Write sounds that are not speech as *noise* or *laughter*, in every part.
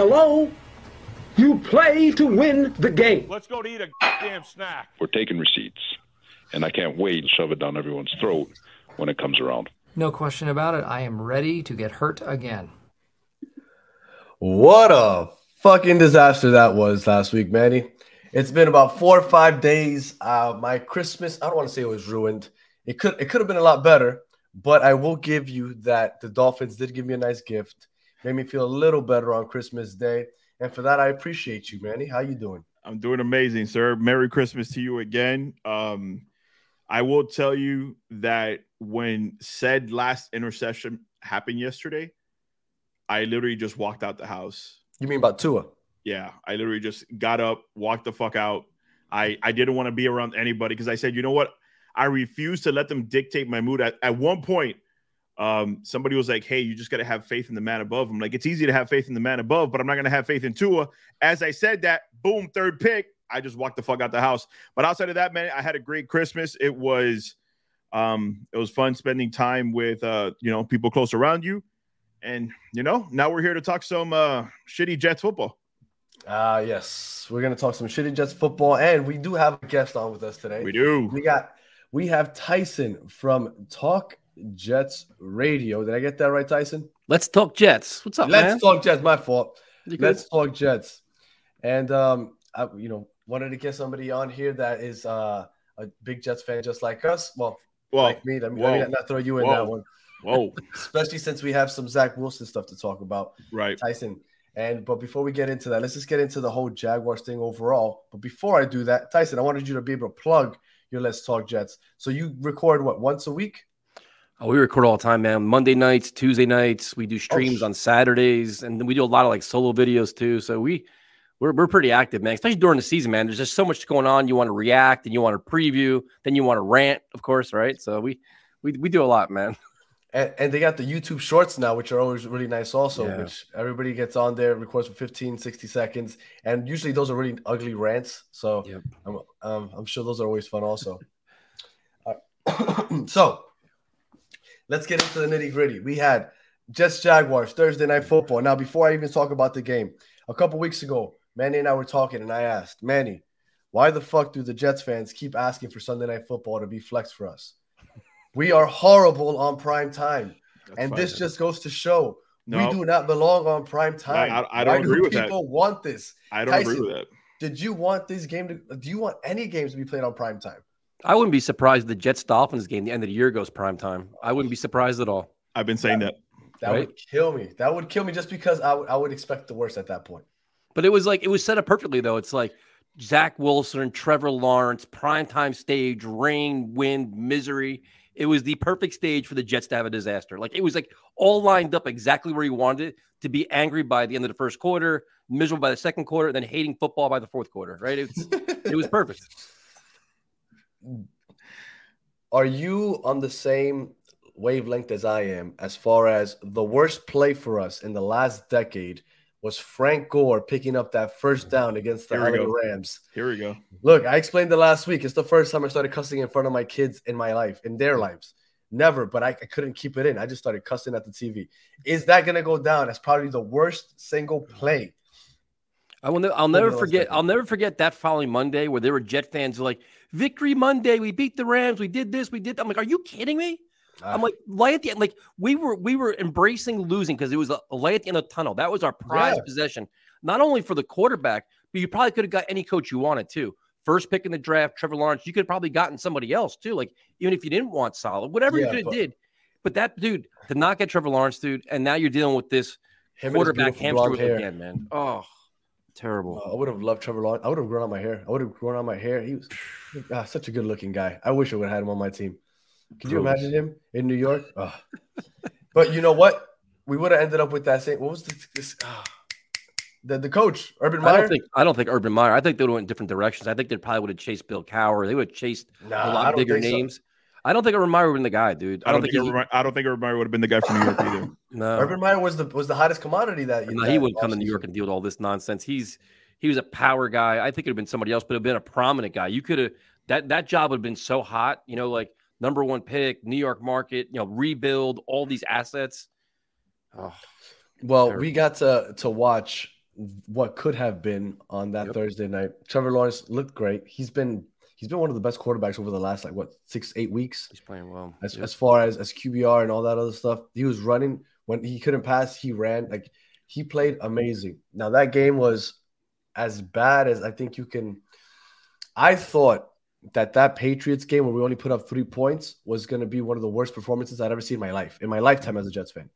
Hello? You play to win the game. Let's go to eat a damn snack. We're taking receipts, and I can't wait to shove it down everyone's throat when it comes around. No question about it. I am ready to get hurt again. What a fucking disaster that was last week, Manny. It's been about four or five days. Uh, my Christmas, I don't want to say it was ruined. It could it could have been a lot better, but I will give you that the Dolphins did give me a nice gift. Made me feel a little better on Christmas Day. And for that, I appreciate you, Manny. How you doing? I'm doing amazing, sir. Merry Christmas to you again. Um, I will tell you that when said last interception happened yesterday, I literally just walked out the house. You mean about Tua? Yeah, I literally just got up, walked the fuck out. I I didn't want to be around anybody because I said, you know what? I refuse to let them dictate my mood. At, at one point, um, somebody was like, "Hey, you just got to have faith in the man above." I'm like, "It's easy to have faith in the man above, but I'm not going to have faith in Tua." As I said that, boom, third pick. I just walked the fuck out the house. But outside of that, man, I had a great Christmas. It was, um, it was fun spending time with, uh, you know, people close around you, and you know, now we're here to talk some uh, shitty Jets football. Ah, uh, yes, we're gonna talk some shitty Jets football, and we do have a guest on with us today. We do. We got we have Tyson from Talk Jets Radio. Did I get that right, Tyson? Let's talk Jets. What's up, Let's man? talk Jets. My fault. Let's talk Jets. And um, I, you know, wanted to get somebody on here that is uh, a big Jets fan, just like us. Well, well like me. Let me, let me not throw you in Whoa. that one. Whoa. *laughs* Especially since we have some Zach Wilson stuff to talk about. Right. Tyson. And but before we get into that, let's just get into the whole Jaguars thing overall. But before I do that, Tyson, I wanted you to be able to plug your Let's Talk Jets. So you record what once a week? Oh, we record all the time, man. Monday nights, Tuesday nights. We do streams Oh, on Saturdays, and then we do a lot of like solo videos too. So we we're, we're pretty active, man. Especially during the season, man. There's just so much going on. You want to react, and you want to preview, then you want to rant, of course, right? So we we we do a lot, man. *laughs* And, and they got the YouTube shorts now, which are always really nice, also, Yeah. which everybody gets on there, records for 15, 60 seconds. And usually those are really ugly rants. So Yep. I'm, um, I'm sure those are always fun, also. Right. *coughs* so let's get into the nitty gritty. We had Jets Jaguars Thursday night football. Now, before I even talk about the game, a couple weeks ago, Manny and I were talking, and I asked Manny, why the fuck do the Jets fans keep asking for Sunday night football to be flex for us? We are horrible on prime time. and this just goes to show No. we do not belong on prime time. I- I don't Why agree do with that. people want this? I don't Tyson, agree with that. Did you want this game to do you want any games to be played on prime time? I wouldn't be surprised if the Jets Dolphins game, the end of the year goes prime time. I wouldn't be surprised at all. I've been saying that. That Right. would kill me. That would kill me just because I would- I would expect the worst at that point. But it was like it was set up perfectly though. It's like Zach Wilson, Trevor Lawrence, primetime stage, rain, wind, misery. It was the perfect stage for the Jets to have a disaster. Like it was like all lined up exactly where you wanted it to be angry by the end of the first quarter, miserable by the second quarter, then hating football by the fourth quarter. Right? It's, it was *laughs* perfect. Are you on the same wavelength as I am as far as the worst play for us in the last decade was Frank Gore picking up that first mm-hmm. down against the Here LA. Rams? Here we go. Look, I explained it last week. It's the first time I started cussing in front of my kids in my life, in their lives. Never, but I, I couldn't keep it in. I just started cussing at the TV. Is that going to go down as probably the worst single play? I will. Ne- I'll never forget. I'll never forget that following Monday where there were Jet fans like, "Victory Monday! We beat the Rams. We did this. We did." that." I'm like, "Are you kidding me?" I'm Ah, like, light at the end. Like we were, we were embracing losing because it was a, a light at the end of the tunnel. That was our prized Yeah. possession, not only for the quarterback, but you probably could have got any coach you wanted to. First pick in the draft, Trevor Lawrence. You could have probably gotten somebody else too. Like even if you didn't want solid, whatever you could have did. But that dude did not get Trevor Lawrence, dude, and now you're dealing with this him and his quarterback hamster again, man. Oh, terrible. Uh, I would have loved Trevor Lawrence. I would have grown out my hair. I would have grown out my hair. He was *sighs* ah, such a good looking guy. I wish I would have had him on my team. Could you imagine him in New York? Ugh. But you know what? We would have ended up with that same. What was this? this ah. the the coach Urban Meyer. I don't think I don't think Urban Meyer. I think they would have went in different directions. I think they probably would have chased Bill Cowher. They would have chased Nah, a I lot bigger names. so. Names. I don't think Urban Meyer would have been the guy, dude. I don't think. he, Urban—I don't think Urban Meyer would have been the guy from New York either. *laughs* no, Urban Meyer was the was the hottest commodity that no, that he wouldn't come to New. York and deal with all this nonsense. He's he was a power guy. I think it would have been somebody else, but it'd been a prominent guy. You could have that that job would have been so hot. You know, like number one pick, New York market. You know, rebuild all these assets. Oh, Well, Terrible. we got to to watch what could have been on that Yep. Thursday night. Trevor Lawrence looked great. He's been he's been one of the best quarterbacks over the last like what six eight weeks. He's playing well. As, Yep. as far as as QBR and all that other stuff, he was running when he couldn't pass. He ran like he played amazing. Now that game was as bad as I think you can. I thought that that Patriots game where we only put up three points was going to be one of the worst performances I'd ever seen in my life, in my lifetime as a Jets fan.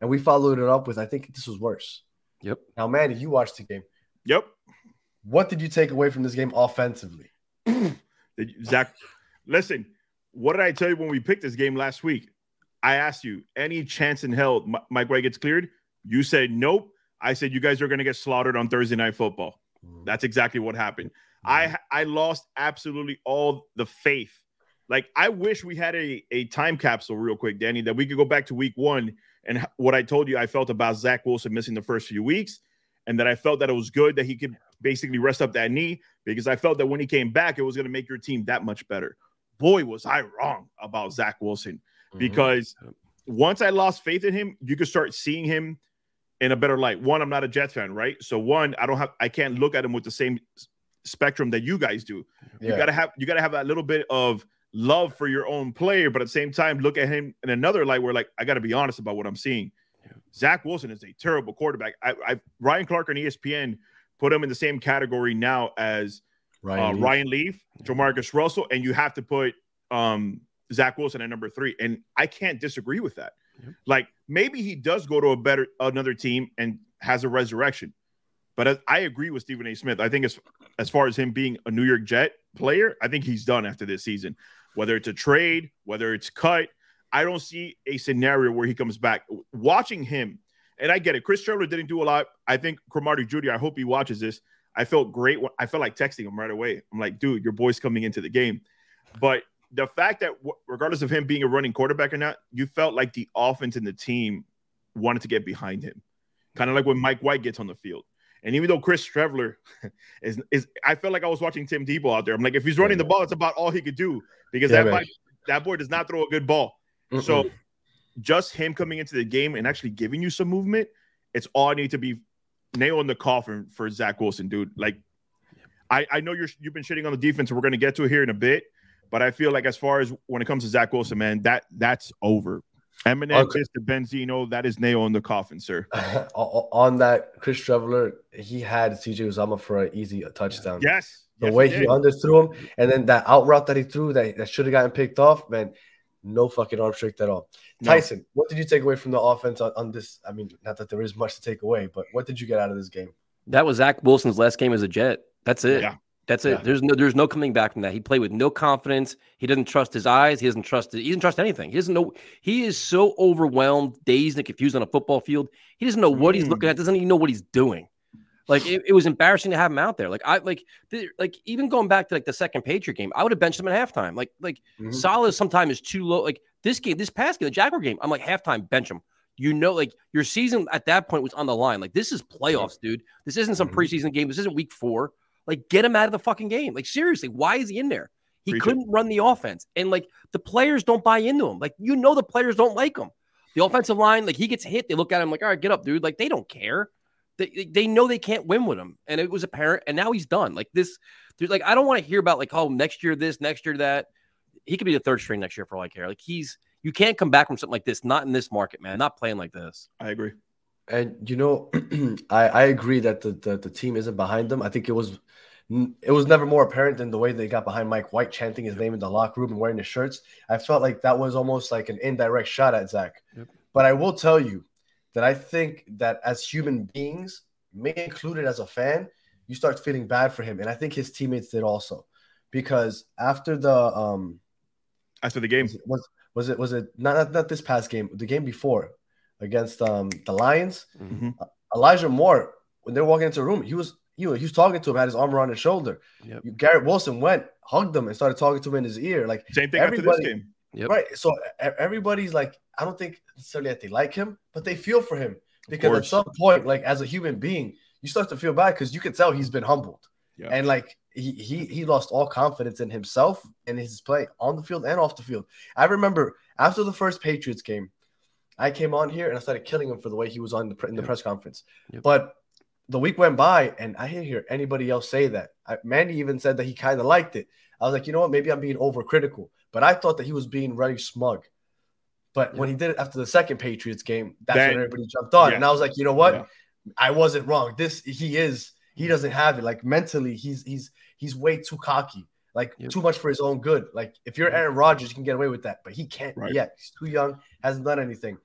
And we followed it up with I think this was worse. Yep. Now, Manny, you watched the game. Yep. What did you take away from this game offensively? *clears throat* Zach, listen, what did I tell you when we picked this game last week? I asked you, any chance in hell Mike White gets cleared? You said nope. I said you guys are going to get slaughtered on Thursday Night Football. Mm. That's exactly what happened. Mm-hmm. I I lost absolutely all the faith. Like I wish we had a a time capsule real quick, Danny, that we could go back to week one and what I told you I felt about Zach Wilson missing the first few weeks, and that I felt that it was good that he could basically rest up that knee because I felt that when he came back, it was going to make your team that much better. Boy, was I wrong about Zach Wilson mm-hmm. because once I lost faith in him, you could start seeing him in a better light. One, I'm not a Jets fan, right? So one, I don't have, I can't look at him with the same spectrum that you guys do. You gotta have, you gotta have that little bit of love for your own player, but at the same time, look at him in another light where, like, I gotta be honest about what I'm seeing. Zach Wilson is a terrible quarterback. I, I Ryan Clark on ESPN put him in the same category now as Ryan, uh, Leaf. Ryan Leaf, JaMarcus Russell, and you have to put um, Zach Wilson at number three. And I can't disagree with that. Yep. Like maybe he does go to a better another team and has a resurrection. But as, I agree with Stephen A. Smith. I think as as far as him being a New York Jet player, I think he's done after this season. Whether it's a trade, whether it's cut, I don't see a scenario where he comes back. Watching him, and I get it. Chris Streveler didn't do a lot. I think Cromartie Judy. I hope he watches this. I felt great. I felt like texting him right away. I'm like, dude, your boy's coming into the game. But the fact that regardless of him being a running quarterback or not, you felt like the offense and the team wanted to get behind him, kind of like when Mike White gets on the field. And even though Chris Streveler *laughs* is is, I felt like I was watching Tim Tebow out there. I'm like, if he's running the ball, it's about all he could do because Yeah, that boy, that boy does not throw a good ball. Mm-mm. So just him coming into the game and actually giving you some movement, it's all I need to be nail in the coffin for Zach Wilson, dude. Like, I, I know you're you've been shitting on the defense. We're gonna get to it here in a bit, but I feel like as far as when it comes to Zach Wilson, man, that that's over. Eminem, Okay. Mr. Benzino, that is nail in the coffin, sir. *laughs* On that, Chris Streveler, he had CJ Uzomah for an easy touchdown. Yes, the yes, way he he underthrew him, and then that out route that he threw that, that should have gotten picked off, man, no fucking arm trick at all. No. Tyson, what did you take away from the offense on, on this? I mean, not that there is much to take away, but what did you get out of this game? That was Zach Wilson's last game as a Jet. That's it. Yeah. That's it. Yeah. There's no there's no coming back from that. He played with no confidence. He doesn't trust his eyes. He doesn't trust he doesn't trust anything. He doesn't know he is so overwhelmed, dazed, and confused on a football field. He doesn't know what he's Mm. looking at, doesn't even know what he's doing. Like it, it was embarrassing to have him out there. Like I like the, like even going back to like the second Patriot game, I would have benched him at halftime. Like like Mhm. Saleh sometimes is too low. Like this game, this past game, the Jaguar game, I'm like halftime bench him. You know, like your season at that point was on the line. Like this is playoffs, dude. This isn't some Mhm. preseason game. This isn't week four. Like get him out of the fucking game. Like seriously, why is he in there? He Preach couldn't run the offense, and like the players don't buy into him. Like you know, the players don't like him. The offensive line, like he gets hit, they look at him like, all right, get up, dude. Like they don't care. They, they know they can't win with him, and it was apparent. And now he's done. Like this, there's like I don't want to hear about like oh next year this, next year that. He could be the third string next year for all I care. Like he's you can't come back from something like this. Not in this market, man. Not playing like this. I agree. And you know, *clears throat* I, I agree that the, the the team isn't behind them. I think it was it was never more apparent than the way they got behind Mike White chanting his name in the locker room and wearing his shirts. I felt like that was almost like an indirect shot at Zach. Yep. But I will tell you that I think that as human beings, me included as a fan, you start feeling bad for him. And I think his teammates did also. Because after the um After the game, was was, it was it not, not not this past game, the game before against um the Lions, Mhm. Elijah Moore, when they were walking into the room, he was you know, he was talking to him, had his arm around his shoulder. Yep. Garrett Wilson went, hugged him, and started talking to him in his ear. Like same thing after this game. Yep. right. So everybody's like, I don't think necessarily that they like him, but they feel for him because at some point, like as a human being, you start to feel bad because you can tell he's been humbled. Yeah. And like he, he he lost all confidence in himself and his play on the field and off the field. I remember after the first Patriots game, I came on here and I started killing him for the way he was on the pre- in the Yep. press conference. Yep. But the week went by and I didn't hear anybody else say that. I, Manny even said that he kind of liked it. I was like, you know what? Maybe I'm being overcritical, but I thought that he was being really smug. But when he did it after the second Patriots game, that's That- when everybody jumped on. yeah. And I was like, you know what? Yeah. I wasn't wrong. This he is. He doesn't have it. Like mentally, he's he's he's way too cocky. Like Yep. too much for his own good. Like if you're Aaron Rodgers, you can get away with that, but he can't Right. yet. He's too young, hasn't done anything.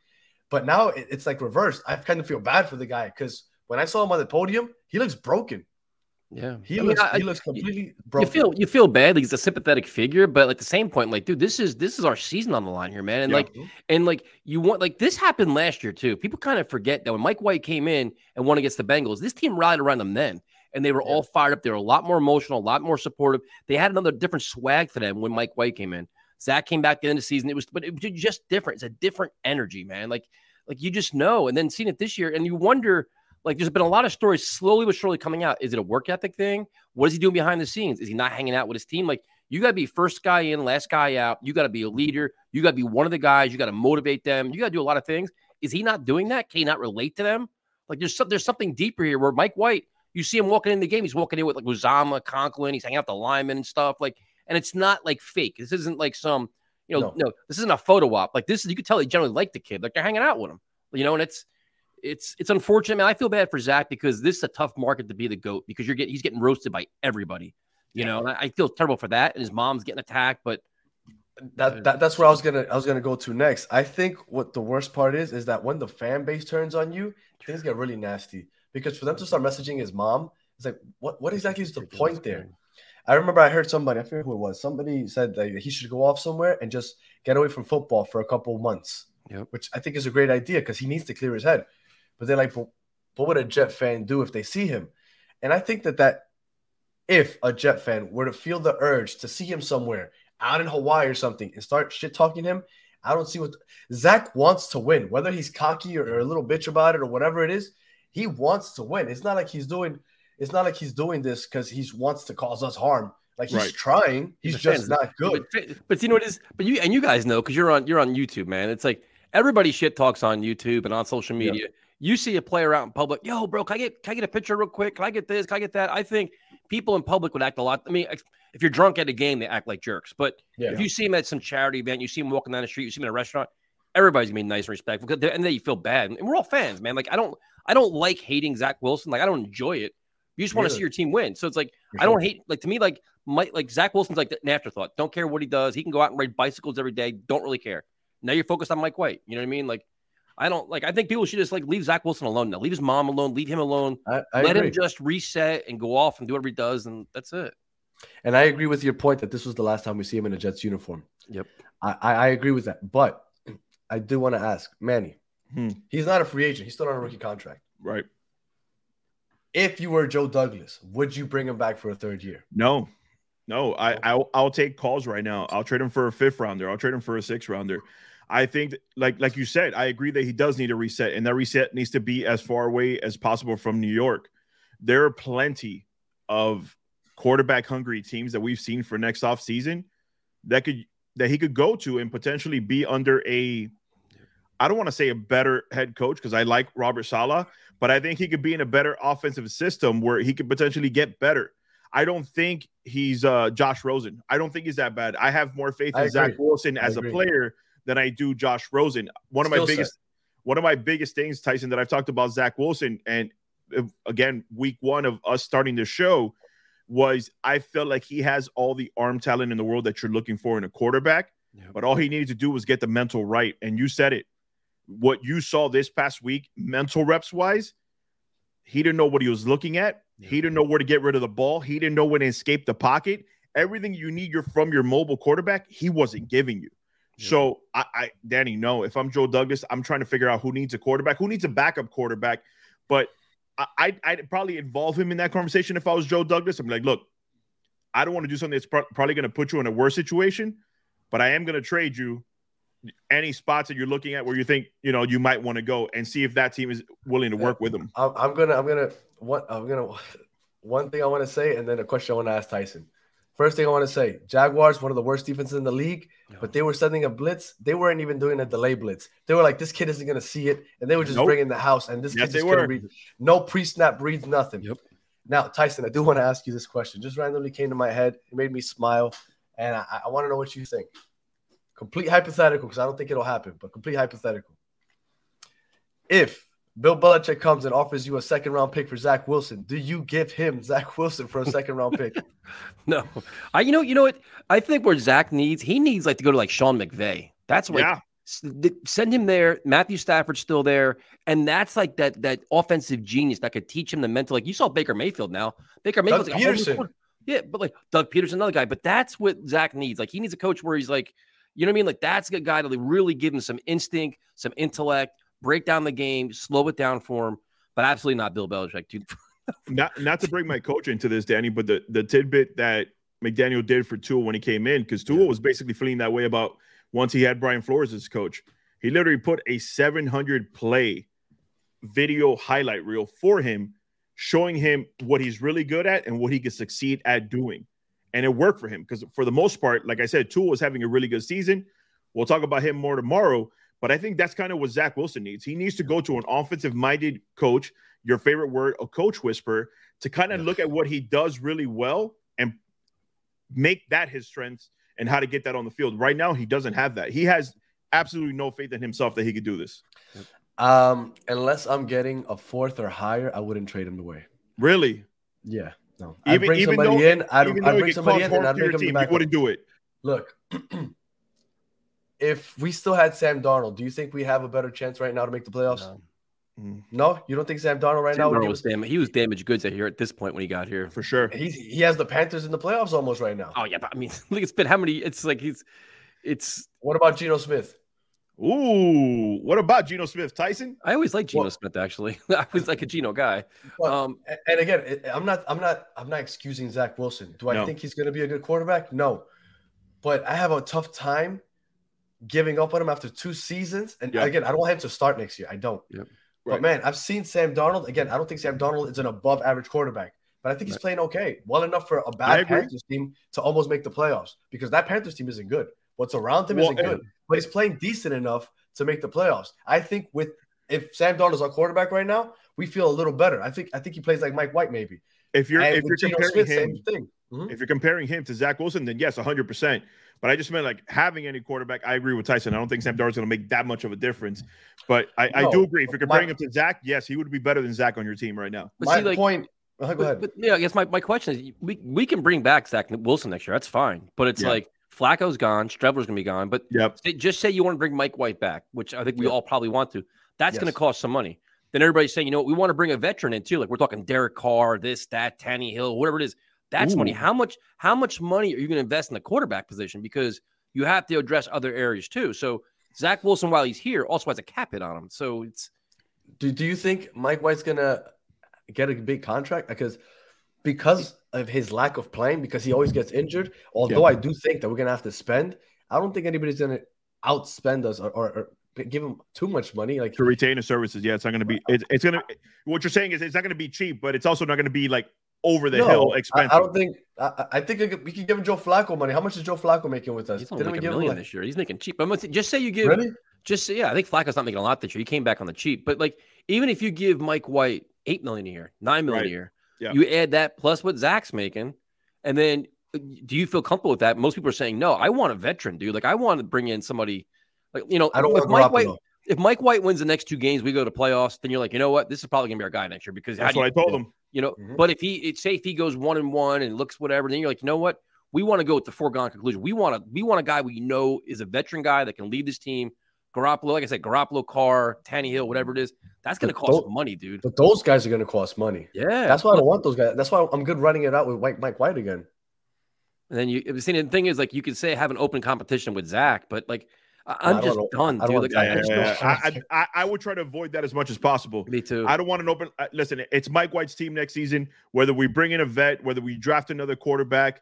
But now it- it's like reversed. I kind of feel bad for the guy because when I saw him on the podium, he looks broken. Yeah, He I mean, looks I- he looks completely You feel you feel bad. Like he's a sympathetic figure, but at the same point, like, dude, this is this is our season on the line here, man. And Yeah. like, and like, you want like this happened last year too. People kind of forget that when Mike White came in and won against the Bengals, this team rallied around them then, and they were Yeah. all fired up. They were a lot more emotional, a lot more supportive. They had another different swag for them when Mike White came in. Zach came back at the end of the season. It was, but it was just different. It's a different energy, man. Like, like you just know. And then seeing it this year, and you wonder. Like, there's been a lot of stories slowly but surely coming out. Is it a work ethic thing? What is he doing behind the scenes? Is he not hanging out with his team? Like, you got to be first guy in, last guy out. You got to be a leader. You got to be one of the guys. You got to motivate them. You got to do a lot of things. Is he not doing that? Can he not relate to them? Like, there's some, there's something deeper here where Mike White, you see him walking in the game. He's walking in with like Uzomah, Conklin. He's hanging out with the linemen and stuff. Like, and it's not like fake. This isn't like some, you know, No. no, this isn't a photo op. Like this is, you could tell they generally like the kid. Like they're hanging out with him, you know, and it's, it's it's unfortunate, man. I feel bad for Zach because this is a tough market to be the goat because you're getting he's getting roasted by everybody. You know, and I, I feel terrible for that. And his mom's getting attacked, but that, that that's where I was gonna I was gonna go to next. I think what the worst part is is that when the fan base turns on you, things get really nasty. Because for them to start messaging his mom, it's like what what exactly is the point there? I remember I heard somebody, I forget who it was, somebody said that he should go off somewhere and just get away from football for a couple of months. Yep. Which I think is a great idea because he needs to clear his head. But they're like, but what would a Jet fan do if they see him? And I think that that if a Jet fan were to feel the urge to see him somewhere out in Hawaii or something and start shit talking him, I don't see what Zach wants to win, whether he's cocky or, or a little bitch about it or whatever it is. He wants to win. It's not like he's doing. It's not like he's doing this because he wants to cause us harm. Like he's Right. trying. He's just not good. But, but you know what it is? But you and you guys know because you're on you're on YouTube, man. It's like everybody shit talks on YouTube and on social Yeah. You see a player out in public, yo, bro, can I get can I get a picture real quick? Can I get this? Can I get that? I think people in public would act a lot. I mean, if you're drunk at a game, they act like jerks. But Yeah. if you see him at some charity event, you see him walking down the street, you see him in a restaurant, everybody's gonna be nice and respectful. 'cause- And then you feel bad. And we're all fans, man. Like I don't I don't like hating Zach Wilson. Like I don't enjoy it. You just want to Neither. see your team win. So it's like For I don't sure. hate like to me like Mike like Zach Wilson's like an afterthought. Don't care what he does. He can go out and ride bicycles every day. Don't really care. Now you're focused on Mike White. You know what I mean? Like I don't like. I think people should just like leave Zach Wilson alone now. Leave his mom alone. Leave him alone. I, I Let agree. him just reset and go off and do whatever he does, and that's it. And I agree with your point that this was the last time we see him in a Jets uniform. Yep. I, I, I agree with that. But *clears throat* I do want to ask Manny, Hmm. he's not a free agent. He's still on a rookie contract. Right. If you were Joe Douglas, would you bring him back for a third year? No, no. I I'll, I'll take calls right now. I'll trade him for a fifth rounder. I'll trade him for a sixth rounder. I think, that- like like you said, I agree that he does need a reset, and that reset needs to be as far away as possible from New York. There are plenty of quarterback hungry teams that we've seen for next off season that could that he could go to and potentially be under a I don't want to say a better head coach because I like Robert Saleh, but I think he could be in a better offensive system where he could potentially get better. I don't think he's uh, Josh Rosen. I don't think he's that bad. I have more faith in Zach. Wilson as a player than I do Josh Rosen. One of my set. biggest one of my biggest things, Tyson, that I've talked about Zach Wilson, and again, week one of us starting the show was I felt like he has all the arm talent in the world that you're looking for in a quarterback, Yep. but all he needed to do was get the mental right. And you said it. What you saw this past week, mental reps wise, he didn't know what he was looking at. He didn't know where to get rid of the ball. He didn't know when to escape the pocket. Everything you need your from your mobile quarterback, he wasn't giving you. So I, I, Danny, no. If I'm Joe Douglas, I'm trying to figure out who needs a quarterback, who needs a backup quarterback. But I, I'd, I'd probably involve him in that conversation if I was Joe Douglas. I'm like, look, I don't want to do something that's pro- probably going to put you in a worse situation, but I am going to trade you any spots that you're looking at where you think you know you might want to go and see if that team is willing to work with him. I'm, I'm gonna I'm gonna what I'm gonna one thing I want to say and then a question I want to ask Tyson. First thing I want to say, Jaguars, one of the worst defenses in the league, but they were sending a blitz. They weren't even doing a delay blitz. They were like, this kid isn't going to see it. And they were just Nope. bringing the house. And this Yes, kid just couldn't read it. No pre snap reads, nothing. Yep. Now, Tyson, I do want to ask you this question. Just randomly came to my head. It made me smile. And I, I want to know what you think. Complete hypothetical, because I don't think it'll happen, but complete hypothetical. If Bill Belichick comes and offers you a second round pick for Zach Wilson, do you give him *laughs* Zach Wilson for a second round pick? *laughs* No, I you know you know what I think where Zach needs he needs like to go to like Sean McVay. That's where Yeah. send him there. Matthew Stafford's still there, and that's like that that offensive genius that could teach him the mental. Like you saw Baker Mayfield now. Baker Mayfield's like a whole new Pederson. quarter- Yeah, but like Doug Pederson, another guy. But that's what Zach needs. Like he needs a coach where he's like, you know what I mean? Like that's a guy to like, really give him some instinct, some intellect, break down the game, slow it down for him. But absolutely not Bill Belichick, dude. *laughs* not not to bring my coach into this, Danny, but the the tidbit that McDaniel did for Tua when he came in, because Tua was basically feeling that way about once he had Brian Flores as coach. He literally put a 700 play video highlight reel for him, showing him what he's really good at and what he could succeed at doing. And it worked for him because for the most part, like I said, Tua was having a really good season. We'll talk about him more tomorrow. But I think that's kind of what Zach Wilson needs. He needs to go to an offensive minded coach, your favorite word, a coach whisper, to kind of Yeah. look at what he does really well and make that his strengths and how to get that on the field. Right now, he doesn't have that. He has absolutely no faith in himself that he could do this. Um, unless I'm getting a fourth or higher, I wouldn't trade him away. Really? Yeah, no. I'd bring even somebody though, in. I'd, even I'd bring somebody in and I'd make him the team, you backup. wouldn't do it. Look, *clears throat* if we still had Sam Darnold, do you think we have a better chance right now to make the playoffs? No. Mm, No, you don't think Sam Darnold right Sam now? Darnold was dam- he was damaged goods here at this point when he got here. For sure. He's, he has the Panthers in the playoffs almost right now. Oh yeah, but I mean, *laughs* look, it's been how many? It's like he's, it's. What about Geno Smith? Ooh, what about Geno Smith? Tyson? I always liked Geno Well- Smith actually. *laughs* I was like a Geno guy. But- Um, And again, I'm not, I'm not, I'm not excusing Zach Wilson. Do I No. think he's going to be a good quarterback? No, but I have a tough time giving up on him after two seasons. And Yeah. again, I don't want him to start next year. I don't. Yep. But man, I've seen Sam Darnold. Again, I don't think Sam Darnold is an above average quarterback, but I think he's Right. playing okay, well enough for a bad. Panthers team to almost make the playoffs because that Panthers team isn't good. What's around him Well, isn't good, but he's playing decent enough to make the playoffs. I think with if Sam Darnold's our quarterback right now, we feel a little better. I think I think he plays like Mike White maybe. If you're And if you're comparing Smith, him same thing. Mhm. if you're comparing him to Zach Wilson, then yes, 100%. But I just meant like having any quarterback. I agree with Tyson. I don't think Sam Darnold's going to make that much of a difference. But I, I do agree. If you're my- comparing him to Zach, yes, he would be better than Zach on your team right now. but My see, like, point. uh, go ahead. but yeah, I guess my, my question is, we we can bring back Zach Wilson next year. That's fine. But it's Yeah. like Flacco's gone, Streveler's gonna be gone. But Yep. just say you want to bring Mike White back, which I think we Yeah. all probably want to. That's gonna cost some money. Then everybody's saying, you know, what, we want to bring a veteran in too. Like we're talking Derek Carr, this, that, Tannehill, whatever it is. That's money. How much? How much money are you going to invest in the quarterback position? Because you have to address other areas too. So Zach Wilson, while he's here, also has a cap hit on him. So it's Do, do you think Mike White's gonna get a big contract? Because because of his lack of playing, because he always gets injured. Although I do think that we're gonna have to spend, I don't think anybody's gonna outspend us or, or, or give him too much money. Like To retain his services, yeah, it's not going to be. It's, it's going to. What you're saying is it's not going to be cheap, but it's also not going to be like over the no, hill I, expensive. I don't think. I, I- I think we could- can give him Joe Flacco money. How much is Joe Flacco making with us? he's only Didn't we making a give him million like, this year. He's making cheap. But I'm gonna just say you give really? Just yeah, I think Flacco's not making a lot this year. He came back on the cheap, but like even if you give Mike White eight million a year, nine million Right. a year, Yeah. you add that plus what Zach's making, and then uh, do you feel comfortable with that? Most people are saying no. I want a veteran, dude. Like I want to bring in somebody, like you know, I don't if Mike White. If Mike White wins the next two games, we go to playoffs. Then you're like, you know what? This is probably gonna be our guy next year because That's what I told him. you know. Mhm. But if he, it, say if he goes one and one and looks whatever, then you're like, you know what? We want to go with the foregone conclusion. We want to, we want a guy we know is a veteran guy that can lead this team. Garoppolo, like I said, Garoppolo, Carr, Tannehill, whatever it is, that's going to But cost don't- money, dude. But those guys are gonna cost money. Yeah, That's why I don't want those guys. That's why I'm good running it out with Mike, Mike White again. And then you see the thing is like you could say have an open competition with Zach, but like I- I I'm just done, I don't dude. want Like, I, I would try to avoid that as much as possible. Me too. I don't want an open. uh, Listen, it's Mike White's team next season. Whether we bring in a vet, whether we draft another quarterback,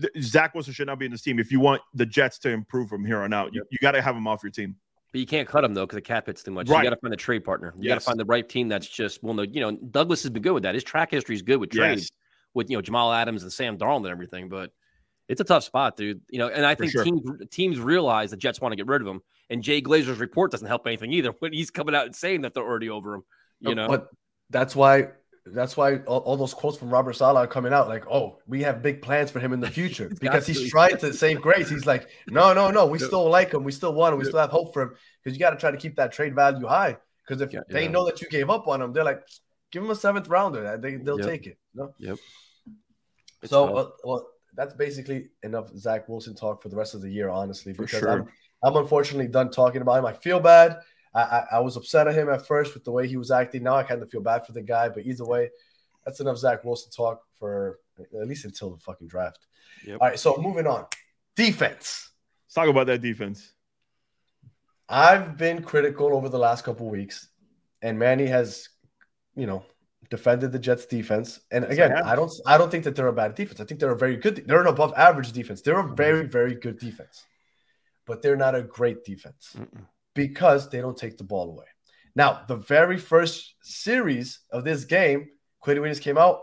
th- Zach Wilson should not be in this team. If you want the Jets to improve from here on out, you, you got to have him off your team. But you can't cut him though because the cap hits too much. Right. You got to find a trade partner. You got to find the right team that's just well, no, you know, Douglas has been good with that. His track history is good with trades Yes. with you know Jamal Adams and Sam Darnold and everything. But it's a tough spot, dude. You know, and I For think sure. teams teams realize the Jets want to get rid of him, and Jay Glazer's report doesn't help anything either. *laughs* When he's coming out and saying that they're already over him, you know. But that's why that's why all, all those quotes from Robert Saleh are coming out like, oh, we have big plans for him in the future *laughs* because he's trying to save grace. He's like, *laughs* no, no, no, we still like him. We still want him. We still have hope for him because you got to try to keep that trade value high. Because if Yeah, they yeah. know that you gave up on him, they're like, give him a seventh rounder. They, they'll Yep. take it. you know? Yep. It's So, uh, well, that's basically enough Zach Wilson talk for the rest of the year, honestly, because sure. I'm, I'm unfortunately done talking about him. I feel bad. I, I, I was upset at him at first with the way he was acting. Now I kind of feel bad for the guy, but either way, that's enough Zach Wilson talk for at least until the fucking draft. Yep. All right, so moving on. Defense. Let's talk about that defense. I've been critical over the last couple weeks, and Manny has, you know, defended the Jets defense. And Yes, I again. I, don't, I don't think that they're a bad defense. I think they're a very good. They're an above average defense. They're a very, very good defense, but they're not a great defense Mm-mm. because they don't take the ball away. Now, the very first series of this game, Quinnen Williams came out,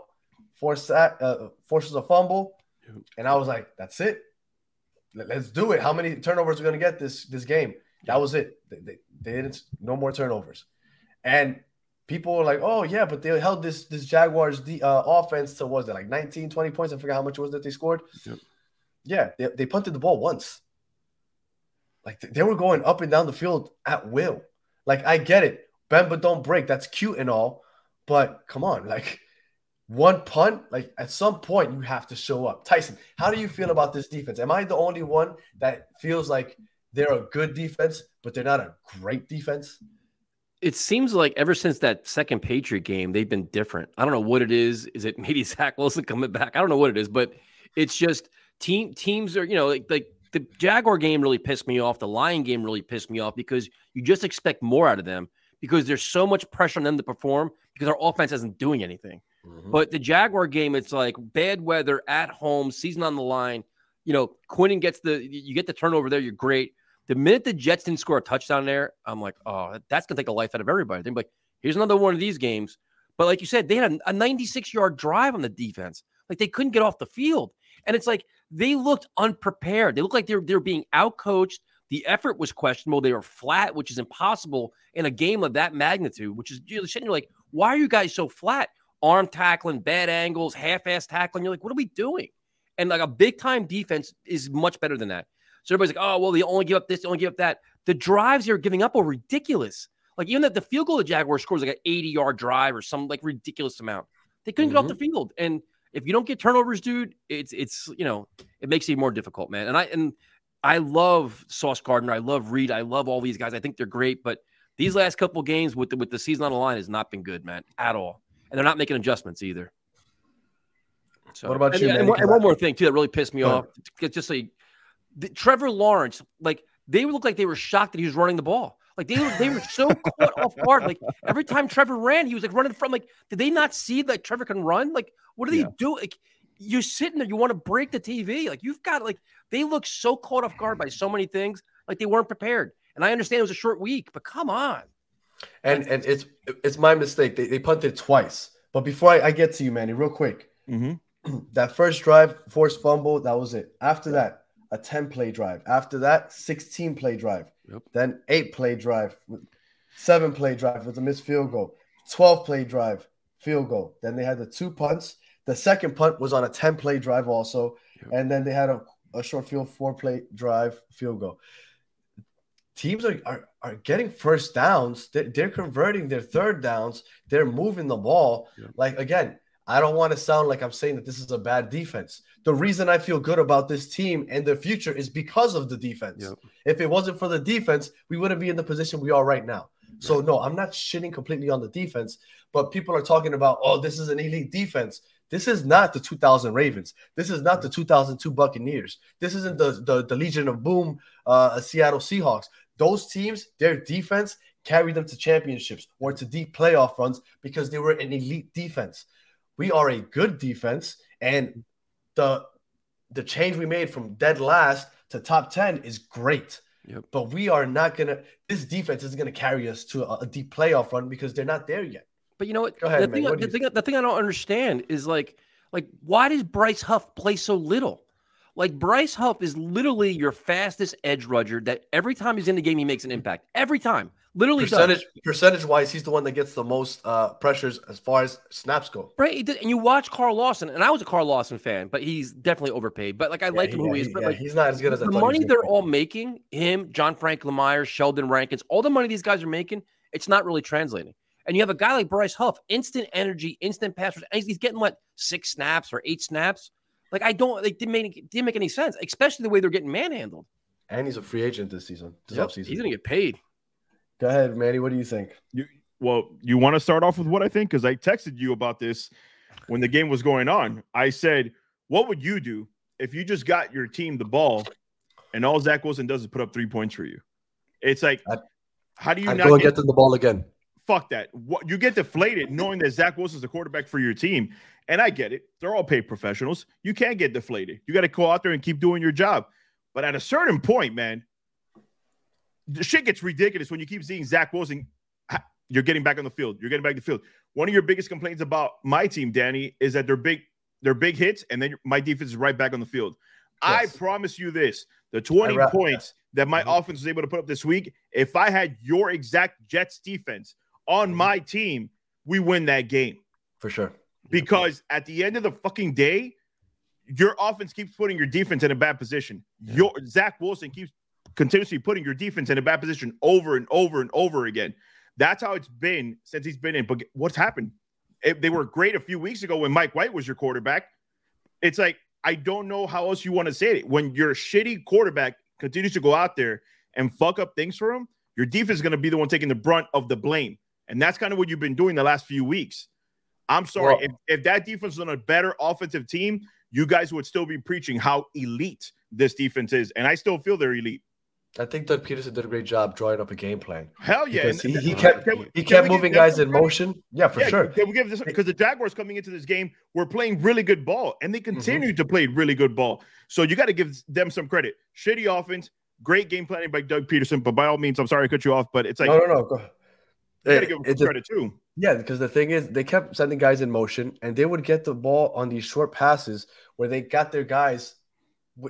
forced uh, forces a fumble, and I was like, "That's it. Let- Let's do it. How many turnovers are we going to get this this game?" That was it. They, they, they didn't no more turnovers, and people were like, "Oh yeah, but they held this this Jaguars the uh, offense to was it like 19, 20 points? I forget how much it was that they scored. Yep. Yeah, they, they punted the ball once. Like they- they were going up and down the field at will. Like I get it, bend but don't break. That's cute and all, but come on, like one punt. Like at some point you have to show up. Tyson, how do you feel about this defense? Am I the only one that feels like they're a good defense, but they're not a great defense? It seems like ever since that second Patriot game, they've been different. I don't know what it is. Is it *laughs* maybe Zach Wilson coming back? I don't know what it is, but it's just team teams are, you know, like, like the Jaguar game really pissed me off. The Lion game really pissed me off because you just expect more out of them because there's so much pressure on them to perform because our offense isn't doing anything. Mm-hmm. But the Jaguar game, it's like bad weather at home, season on the line. You know, Quinnen gets the you get the turnover there, you're great. The minute the Jets didn't score a touchdown there, I'm like, oh, that's gonna take the life out of everybody. They're like, here's another one of these games. But like you said, they had a, a 96 yard drive on the defense. Like they couldn't get off the field, and it's like they looked unprepared. They looked like they're they're being outcoached. The effort was questionable. They were flat, which is impossible in a game of that magnitude. Which is you're sitting, you're like, why are you guys so flat? Arm tackling, bad angles, half-ass tackling. You're like, what are we doing? And like a big time defense is much better than that. So everybody's like, oh, well, they only give up this, they only give up that. The drives they're giving up are ridiculous. Like even that the field goal the Jaguars scores like an 80 yard drive or some like ridiculous amount. They couldn't get off the mm-hmm. field. And if you don't get turnovers, dude, it's it's you know, it makes it more difficult, man. And I and I love Sauce Gardner, I love Reed, I love all these guys. I think they're great, but these last couple games with the with the season on the line has not been good, man, at all. And they're not making adjustments either. So, What about and, you, and and one more thing too that really pissed me Go off. Just- Just like the, Trevor Lawrence, like they looked like they were shocked that he was running the ball. Like they were, they were so *laughs* caught off guard. Like every time Trevor ran, he was like running from. Like, did they not see that Trevor can run? Like, what do Yeah. they do? Like, you're sitting there, you want to break the TV. Like, you've got like they look so caught off guard by so many things. Like they weren't prepared. And I understand it was a short week, but come on. And and it's it's my mistake. They, they punted twice. But before I, I get to you, Manny, real quick, Mm-hmm. *clears throat* that first drive, forced fumble, that was it. After that, a 10 play drive. After that, 16 play drive. Yep. Then eight play drive, seven play drive with a missed field goal, 12 play drive, field goal. Then they had the two punts. The second punt was on a 10 play drive also. Yep. And then they had a, a short field, four play drive, field goal. Teams are, are, are getting first downs. They're, they're converting their third downs. They're moving the ball. Yep. Like, again, I don't want to sound like I'm saying that this is a bad defense. The reason I feel good about this team and their future is because of the defense. Yep. If it wasn't for the defense, we wouldn't be in the position we are right now. So no, I'm not shitting completely on the defense, but people are talking about, oh, this is an elite defense. This is not the 2000 Ravens. This is not the 2002 Buccaneers. This isn't the the, the Legion of Boom, uh, Seattle Seahawks. Those teams, their defense carried them to championships or to deep playoff runs because they were an elite defense. We are a good defense, and the the change we made from dead last to top 10 is great. Yep. But we are not gonna. This defense is gonna carry us to a, a deep playoff run because they're not there yet. But you know what? Go ahead, the, man. thing, What the, thing, the thing I don't understand is like, like, why does Bryce Huff play so little? Like Bryce Huff is literally your fastest edge rusher that every time he's in the game, he makes an impact. Every time. Literally does. Percentage percentage wise, he's the one that gets the most uh, pressures as far as snaps go. Right. And you watch Carl Lawson, and I was a Carl Lawson fan, but he's definitely overpaid. But like I like him who he is. But yeah, like he's not as good as the money they're all making, him, John Franklin-Myers, Sheldon Rankins, all the money these guys are making, it's not really translating. And you have a guy like Bryce Huff, instant energy, instant and he's getting what six snaps or eight snaps. Like I don't, like didn't make didn't make any sense, especially the way they're getting manhandled. and he's a free agent this season. This Yep, offseason. He's gonna get paid. Go ahead, Manny. What do you think? You well, you want to start off with what I think because I texted you about this when the game was going on. I said, "What would you do if you just got your team the ball and all Zach Wilson does is put up three points for you?" It's like, I'd- how do you I'd not go get, get them the ball again. Fuck that? What you get deflated knowing that Zach Wilson's the quarterback for your team, and I get it. They're all paid professionals. You can't get deflated. You got to go out there and keep doing your job. But at a certain point, man, the shit gets ridiculous when you keep seeing Zach Wilson. You're getting back on the field. You're getting back on the field. One of your biggest complaints about my team, Danny, is that they're big, they're big hits, and then my defense is right back on the field. I promise you this: the 20 ra- points that my Mhm. offense was able to put up this week, if I had your exact Jets defense on my team, we win that game. For sure. Because at the end of the fucking day, your offense keeps putting your defense in a bad position. Your Zach Wilson keeps continuously putting your defense in a bad position over and over and over again. That's how it's been since he's been in. But what's happened? It- they were great a few weeks ago when Mike White was your quarterback. It's like I don't know how else you want to say it. When your shitty quarterback continues to go out there and fuck up things for him, your defense is going to be the one taking the brunt of the blame. And that's kind of what you've been doing the last few weeks. I'm sorry. Well- if, if that defense was on a better offensive team, you guys would still be preaching how elite this defense is. And I still feel they're elite. I think Doug Pederson did a great job drawing up a game plan. Hell yeah. Because he, he kept can we- he kept moving guys in credit? motion. Yeah, for Yeah, sure. Can we give this because the Jaguars coming into this game were playing really good ball and they Mm-hmm. to play really good ball. So you got to give them some credit. Shitty offense, great game planning by Doug Pederson. But by all means, I'm sorry I cut you off, but it's like no, no, no. You got to give them just- credit too. Yeah, because the thing is, they kept sending guys in motion, and they would get the ball on these short passes where they got their guys.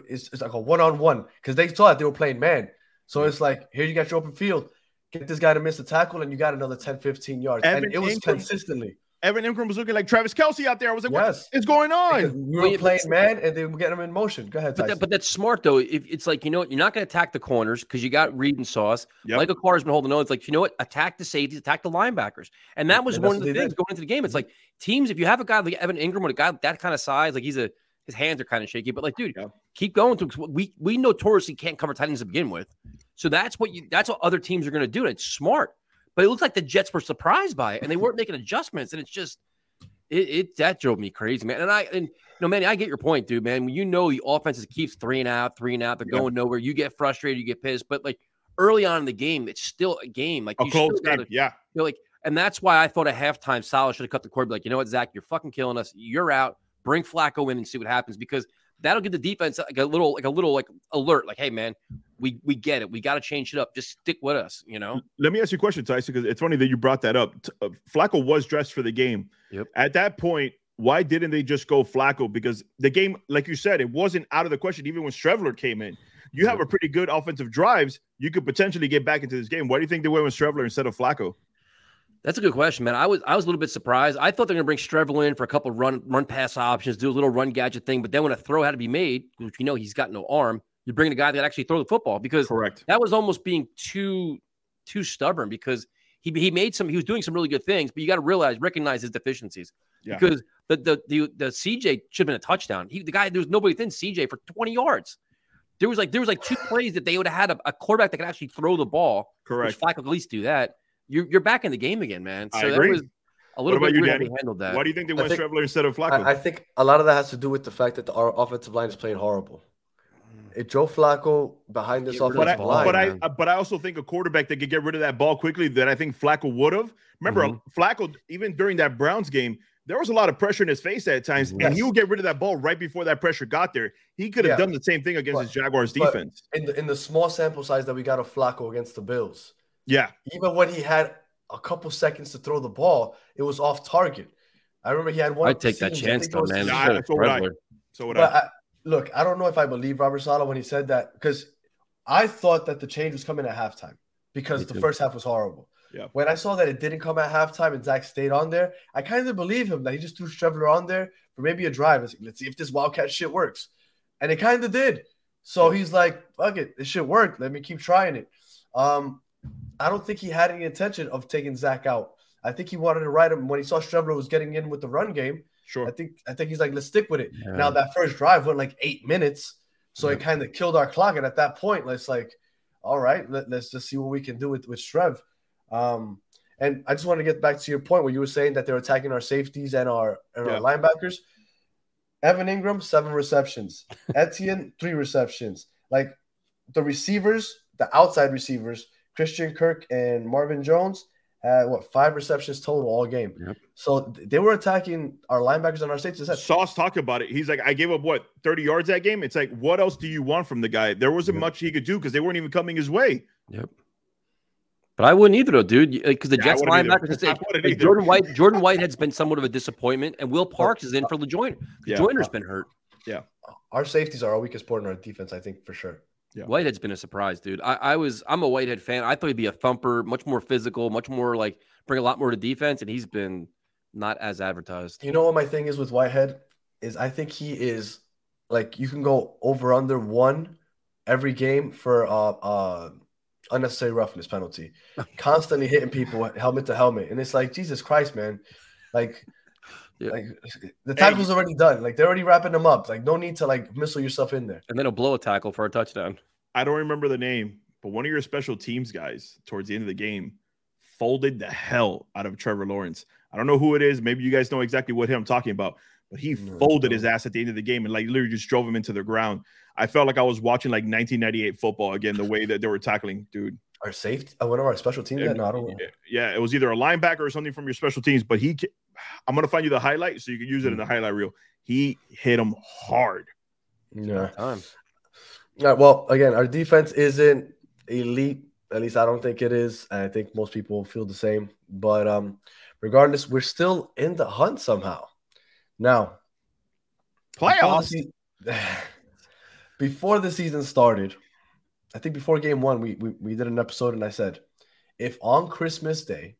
It's, it's like a one-on-one because they saw that They were playing man, so mm. it's like here you got your open field. Get this guy to miss a tackle, and you got another 10, 15 yards. Evan and it was Engram- consistently. Evan Engram was looking like Travis Kelce out there. I was like, Yes. what is going Because on? we Well, were yeah, playing but- man, and they were getting them in motion. Go ahead, But, that, but that's smart though. If it's like you know what, you're not going to attack the corners because you got Reed and Sauce. Yep. Michael Carter's been holding on. It's like you know what, attack the safeties, attack the linebackers, and that was And one of the things did. going into the game. It's mm-hmm. like teams, if you have a guy like Evan Engram with a guy that kind of size, like he's a his hands are kind of shaky, but like dude, Yeah. keep going to we we notoriously can't cover tight ends to begin with. So that's what you that's what other teams are going to do. And it's smart, but it looks like the Jets were surprised by it and they weren't making adjustments, and it's just. It, it that drove me crazy, man. And I and no, man, I get your point, dude, man. When you know the offense keeps three and out, three and out, they're Yeah. going nowhere. You get frustrated, you get pissed. But like early on in the game, it's still a game. Like A you close gotta game. Yeah. feel like, and that's why I thought at halftime, Saleh should have cut the cord. Be like, you know what, Zach, you're fucking killing us. You're out. Bring Flacco in and see what happens because that'll give the defense like a little, like a little, like alert. Like, hey, man, we we get it. We got to change it up. Just stick with us. You know. Let me ask you a question, Tyson, because it's funny that you brought that up. T- uh, Flacco was dressed for the game. Yep. At that point, why didn't they just go Flacco? Because the game, like you said, it wasn't out of the question. Even when Streveler came in, you have a pretty good offensive drives. You could potentially get back into this game. Why do you think they went with Streveler instead of Flacco? That's a good question, man. I was I was a little bit surprised. I thought they're going to bring Strevel in for a couple run run pass options, do a little run gadget thing. But then when a throw had to be made, which you know he's got no arm, you bring the guy that actually throw the football because Correct. that was almost being too too stubborn because he he made some he was doing some really good things, but you got to realize recognize his deficiencies Yeah. because the the the the CJ should have been a touchdown. He the guy there was nobody within CJ for 20 yards. There was like there was like two plays that they would have had a, a quarterback that could actually throw the ball. Correct. Which Flacco at least do that. You're you're back in the game again, man. I So that agree. was a little about bit you, Danny? they handled that. Why do you think they I went think- Streveler instead of Flacco? I, I think a lot of that has to do with the fact that the, our offensive line is playing horrible. It Joe Flacco behind this Get rid of but I, offensive line. but I, man. uh, but I also think a quarterback that could get rid of that ball quickly that I think Flacco would have. Remember, Mm-hmm. Flacco even during that Browns game, there was a lot of pressure in his face at times, and he would get rid of that ball right before that pressure got there. He could have Yeah. done the same thing against But- his Jaguars defense. in the in the small sample size that we got of Flacco against the Bills, Yeah, even when he had a couple seconds to throw the ball, it was off target. I remember he had one. I'd take that chance though, man. Yeah, Sure, so would I. So would But I. I, look, I don't know if I believe Robert Saleh when he said that because I thought that the change was coming at halftime because Me the too. first half was horrible. Yeah. When I saw that it didn't come at halftime and Zach stayed on there, I kind of believe him that he just threw Streveler on there for maybe a drive. Like, Let's see if this Wildcat shit works. And it kind of did. So he's like, fuck it, this shit worked. Let me keep trying it. Um, I don't think he had any intention of taking Zach out. I think he wanted to ride him when he saw Streveler was getting in with the run game. Sure. I think I think he's like, let's stick with it. Yeah. Now that first drive went like eight minutes, so Yeah. it kind of killed our clock. And at that point, let's like, all right, let, us just see what we can do with with Strev. Um, and I just want to get back to your point where you were saying that they're attacking our safeties and our and Yeah. our linebackers. Evan Engram seven receptions, *laughs* Etienne three receptions. Like the receivers, the outside receivers, Christian Kirk and Marvin Jones had what five receptions total all game. Yep. So they were attacking our linebackers and our safeties. That's- Sauce talked about it. He's like, I gave up what 30 yards that game. It's like, what else do you want from the guy? There wasn't Yeah. much he could do because they weren't even coming his way. Yep. But I wouldn't either, though, dude. Because uh, the Yeah, Jets linebackers, it's like, wouldn't like either. Jordan White, Jordan Whitehead's been somewhat of a disappointment, and Will Parks is in uh, for the LeJoyner. Yeah. Joyner's been hurt. Yeah, our safeties are our weakest point in our defense, I think, for sure. Yeah. Whitehead's been a surprise, dude. I, I was I'm a Whitehead fan. I thought he'd be a thumper, much more physical, much more like bring a lot more to defense, and he's been not as advertised. You know what my thing is with Whitehead is I think he is like you can go over under one every game for uh uh unnecessary roughness penalty, *laughs* constantly hitting people helmet to helmet, and it's like Jesus Christ, man, like. Yeah. Like the tackle's already done. Like they're already wrapping them up. Like no need to like missile yourself in there. And then he'll blow a tackle for a touchdown. I don't remember the name, but one of your special teams guys towards the end of the game folded the hell out of Trevor Lawrence. I don't know who it is. Maybe you guys know exactly what him I'm talking about, but he No, folded no. his ass at the end of the game and like literally just drove him into the ground. I felt like I was watching like 1998 football again, the way that they were tackling, dude. Our safety, uh, one of our special teams. Yeah, no, I don't. know. Yeah, it was either a linebacker or something from your special teams, but he, ca- I'm gonna find you the highlight so you can use it in the highlight reel. He hit him hard. Yeah. Time. All right, well, again, our defense isn't elite. At least I don't think it is. I think most people feel the same. But um, regardless, we're still in the hunt somehow. Now, before the Playoffs. se- *sighs* before the season started, I think before game one, we, we we did an episode and I said, if on Christmas Day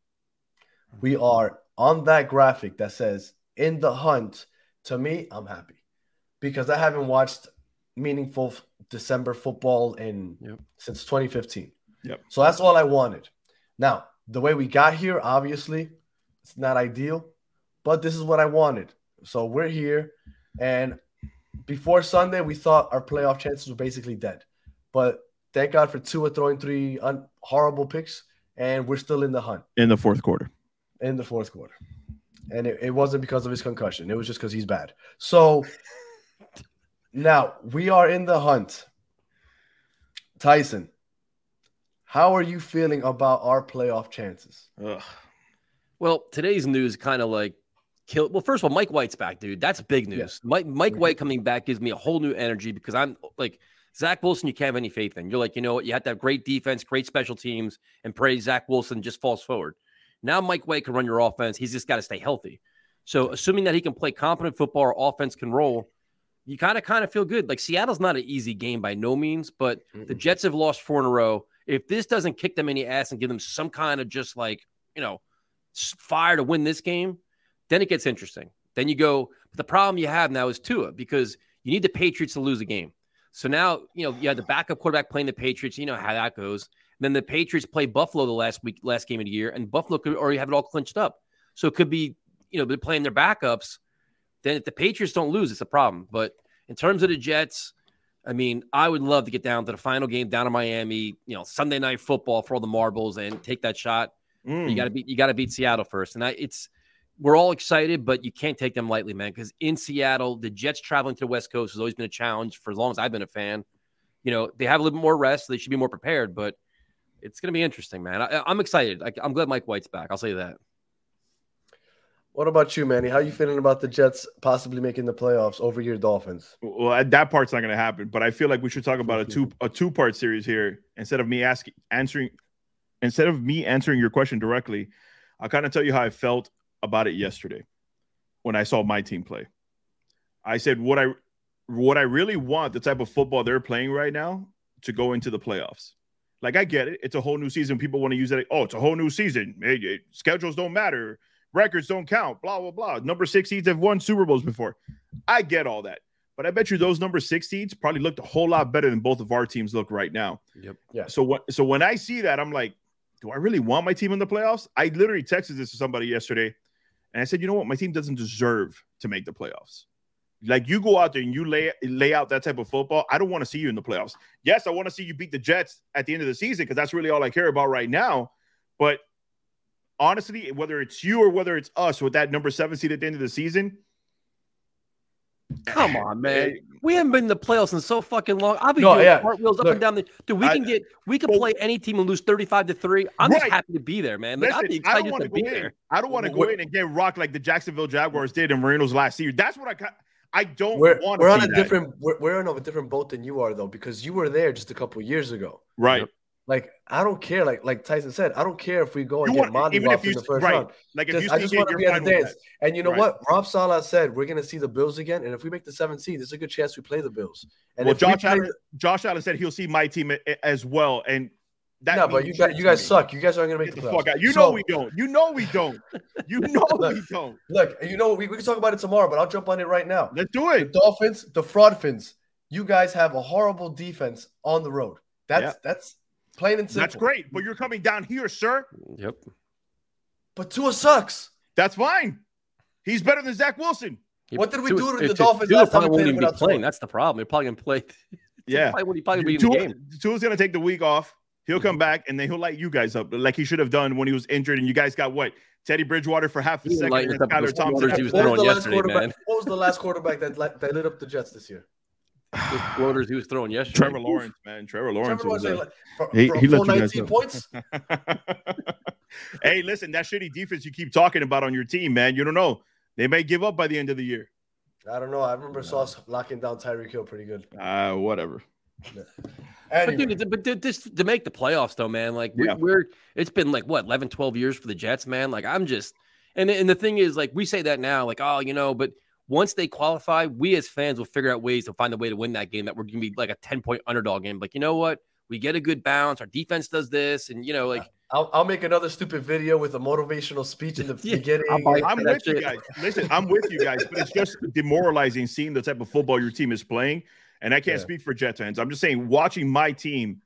we are on that graphic that says in the hunt, to me, I'm happy because I haven't watched meaningful December football in Yep. since 2015. Yep. So that's all I wanted. Now, the way we got here, obviously, it's not ideal, but this is what I wanted. So we're here, and before Sunday, we thought our playoff chances were basically dead. But thank God for two Tua throwing three un- horrible picks, and we're still in the hunt in the fourth quarter. In the fourth quarter. And it, it wasn't because of his concussion, it was just because he's bad. So *laughs* now we are in the hunt. Tyson, how are you feeling about our playoff chances? Ugh. Well, today's news kind of like kill. Well, first of all, Mike White's back, dude. That's big news. Yes. Mike Mike. White coming back gives me a whole new energy because I'm like Zach Wilson. You can't have any faith in. You're like, you know what? You have to have great defense, great special teams, and pray Zach Wilson just falls forward. Now Mike White can run your offense. He's just got to stay healthy. So assuming that he can play competent football, our offense can roll. You kind of kind of feel good. Like Seattle's not an easy game by no means, but the Jets have lost four in a row. If this doesn't kick them in the ass and give them some kind of just like, you know, fire to win this game, then it gets interesting. Then you go, but the problem you have now is Tua because you need the Patriots to lose a game. So now, you know, you have the backup quarterback playing the Patriots. You know how that goes. Then the Patriots play Buffalo the last week, last game of the year, and Buffalo could already have it all clinched up. So it could be, you know, they're playing their backups. Then if the Patriots don't lose, it's a problem. But in terms of the Jets, I mean, I would love to get down to the final game down in Miami, you know, Sunday night football for all the marbles and take that shot. Mm. You got to beat you got to beat Seattle first, and I, it's we're all excited, but you can't take them lightly, man. Because in Seattle, the Jets traveling to the West Coast has always been a challenge for as long as I've been a fan. You know, they have a little bit more rest, so they should be more prepared, but it's going to be interesting, man. I, I'm excited. I, I'm glad Mike White's back. I'll say that. What about you, Manny? How you feeling about the Jets possibly making the playoffs over your Dolphins? Well, uh, that part's not going to happen. But I feel like we should talk about a *laughs* two a two part series here instead of me asking answering instead of me answering your question directly. I'll kind of tell you how I felt about it yesterday when I saw my team play. I said what I what I really want the type of football they're playing right now to go into the playoffs. Like I get it, it's a whole new season. People want to use it. Oh, it's a whole new season. Hey, hey, schedules don't matter, records don't count. Blah blah blah. Number six seeds have won Super Bowls before. I get all that, but I bet you those number six seeds probably looked a whole lot better than both of our teams look right now. Yep. Yeah. So what? So when I see that, I'm like, do I really want my team in the playoffs? I literally texted this to somebody yesterday, and I said, you know what, my team doesn't deserve to make the playoffs. Like you go out there and you lay lay out that type of football. I don't want to see you in the playoffs. Yes, I want to see you beat the Jets at the end of the season because that's really all I care about right now. But honestly, whether it's you or whether it's us with that number seven seed at the end of the season, Come on, man. eh, We haven't been in the playoffs in so fucking long. I'll be No, doing yeah. cartwheels up Look, and down the. Dude, we I- can get. We can well- play any team and lose thirty-five to three. I'm just happy to be there, man. Like, I'd be Listen, I don't want to be go in. there. I don't want to go in and get rocked like the Jacksonville Jaguars did in Marino's last year. That's what I ca- I don't We're, want. we're on a that. different we're, we're on a different boat than you are though because you were there just a couple years ago. right. Like I don't care. Like like Tyson said, I don't care if we go and You get want- even if you in the first right. round. Like if Just- you I just want to you're be at the dance. that. And you know Right. what? Rob Saleh said we're gonna see the Bills again, and if we make the seventh seed, there's a good chance we play the Bills. And well, if we Josh play Allen, Josh Allen said he'll see my team a- a- as well, and that no, but you guys, you guys suck. You guys aren't gonna make Get the the playoffs. fuck out. You So, know we don't. You know we don't. You *laughs* know we don't. Look, you know we, we can talk about it tomorrow, but I'll jump on it right now. Let's do The it. Dolphins, the Fraudfins, you guys have a horrible defense on the road. That's Yeah. that's plain and simple. That's great. But you're coming down here, sir. Yep. But Tua sucks. That's fine. He's better than Zach Wilson. What did we Tua- do to the Dolphins Tua last time probably won't even be without Tua? playing. That's the problem. They're probably gonna play. *laughs* Yeah. Probably, he probably be in the game. Tua's gonna take the week off. He'll come back and then he'll light you guys up like he should have done when he was injured. And you guys got what? Teddy Bridgewater for half a second, lightened and us up Skylar with Thompson. he was What was throwing the last yesterday, quarterback? man. What was the last quarterback that, li- that lit up the Jets this year? Those floaters he was throwing yesterday. Trevor Lawrence, man. Trevor Lawrence. Trevor was, Lawrence, like, for, he- for he let full 19 points. *laughs* *laughs* hey, listen, that shitty defense you keep talking about on your team, man. You don't know. They may give up by the end of the year. I don't know. I remember Sauce locking down Tyreek Hill pretty good. Uh, whatever. But Anyway, dude, but dude, this to make the playoffs though, man. Like we're, Yeah. we're it's been like what 11, 12 years for the Jets, man. Like I'm just and and the thing is like we say that now, like oh you know, but once they qualify, we as fans will figure out ways to find a way to win that game. That we're gonna be like a ten point underdog game. Like you know what, we get a good bounce. Our defense does this, and you know like I'll, I'll make another stupid video with a motivational speech in the *laughs* Yeah, beginning. I'll buy- I'm That's with you guys. Listen, I'm with you guys, but it's just demoralizing seeing the type of football your team is playing. And I can't Yeah. speak for Jets fans. I'm just saying, watching my team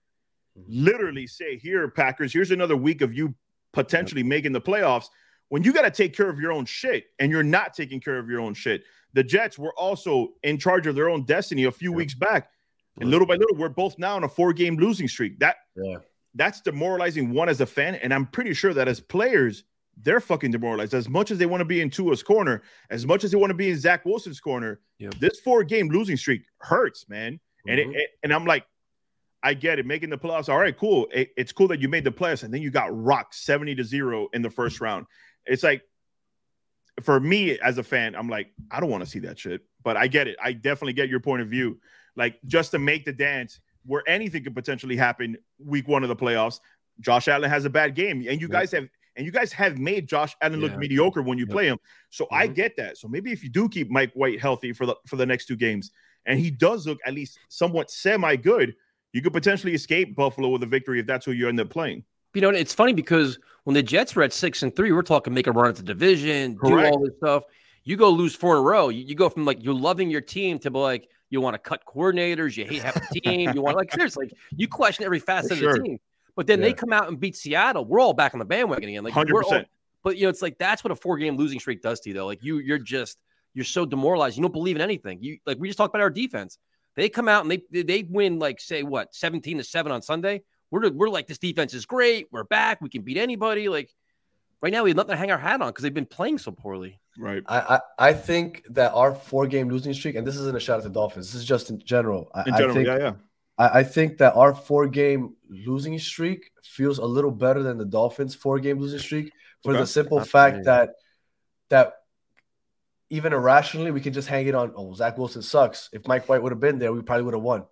mm-hmm. literally say, Here, Packers, here's another week of you potentially making the playoffs. When you got to take care of your own shit and you're not taking care of your own shit. The Jets were also in charge of their own destiny a few weeks back. And little by little, we're both now on a four game losing streak. That Yeah. that's demoralizing one as a fan. And I'm pretty sure that as players, they're fucking demoralized. As much as they want to be in Tua's corner, as much as they want to be in Zach Wilson's corner, Yep. this four game losing streak hurts, man. And Mhm. it, and I'm like, I get it, making the playoffs. All right, cool. It- it's cool that you made the playoffs, and then you got rocked 70 to zero in the first *laughs* round. It's like for me as a fan, I'm like, I don't want to see that shit. But I get it. I definitely get your point of view. Like just to make the dance where anything could potentially happen week one of the playoffs. Josh Allen has a bad game, and you Yep. guys have and you guys have made Josh Allen look Yeah. mediocre when you Yep. play him. So I Mhm. get that. So maybe if you do keep Mike White healthy for the for the next two games, and he does look at least somewhat semi good, you could potentially escape Buffalo with a victory if that's who you end up playing. You know, it's funny because when the Jets were at six and three, we're talking make a run at the division, do all this stuff. You go lose four in a row. You, you go from like you're loving your team to be like you want to cut coordinators, you hate half the team, you want like *laughs* seriously, you question every facet For of the team. But then they come out and beat Seattle. We're all back on the bandwagon again. Like Hundred we're all- percent. But you know, it's like that's what a four game losing streak does to you, though. Like you, you're just you're so demoralized. You don't believe in anything. You like we just talked about our defense. They come out and they they win like say what seventeen to seven on Sunday. We're we're like this defense is great. We're back. We can beat anybody. Like right now, we have nothing to hang our hat on because they've been playing so poorly. Right. I, I, I think that our four game losing streak, and this isn't a shot at the Dolphins, this is just in general. I, In I general, think, yeah, yeah. I, I think that our four game losing streak feels a little better than the Dolphins' four game losing streak for Okay. the simple Not for fact me. that that even irrationally we can just hang it on. Oh, Zach Wilson sucks. If Mike White would have been there, we probably would have won.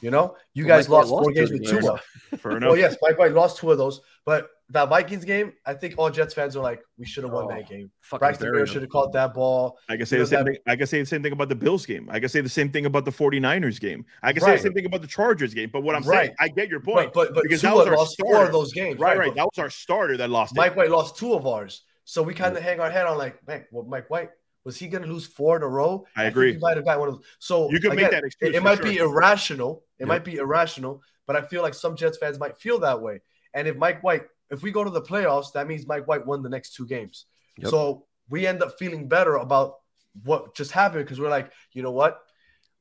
You know, you Well, guys Mike White lost four games with games. Tua. *laughs* Fair enough. Well, yes, Mike White lost two of those, but that Vikings game, I think all Jets fans are like, we should have won Oh, that game. Fucking Braxton Berrios Bear should have caught that ball. I can say You the same that- thing. I can say the same thing about the Bills game. I can say the same thing about the 49ers game. I can say the same thing about the Chargers game. But what I'm Right. saying, I get your point. But but but because Tua that was our lost four starter. of those games. right, Right, right. That was our starter that lost Mike it. White lost two of ours. So we kind of hang our head on like, man, well, Mike White, was he gonna lose four in a row? I think agree. he might have got one of those. So You can make that excuse. It, it might sure. be irrational. It Yep. might be irrational, but I feel like some Jets fans might feel that way. And if Mike White, if we go to the playoffs, that means Mike White won the next two games. Yep. So we end up feeling better about what just happened because we're like, you know what?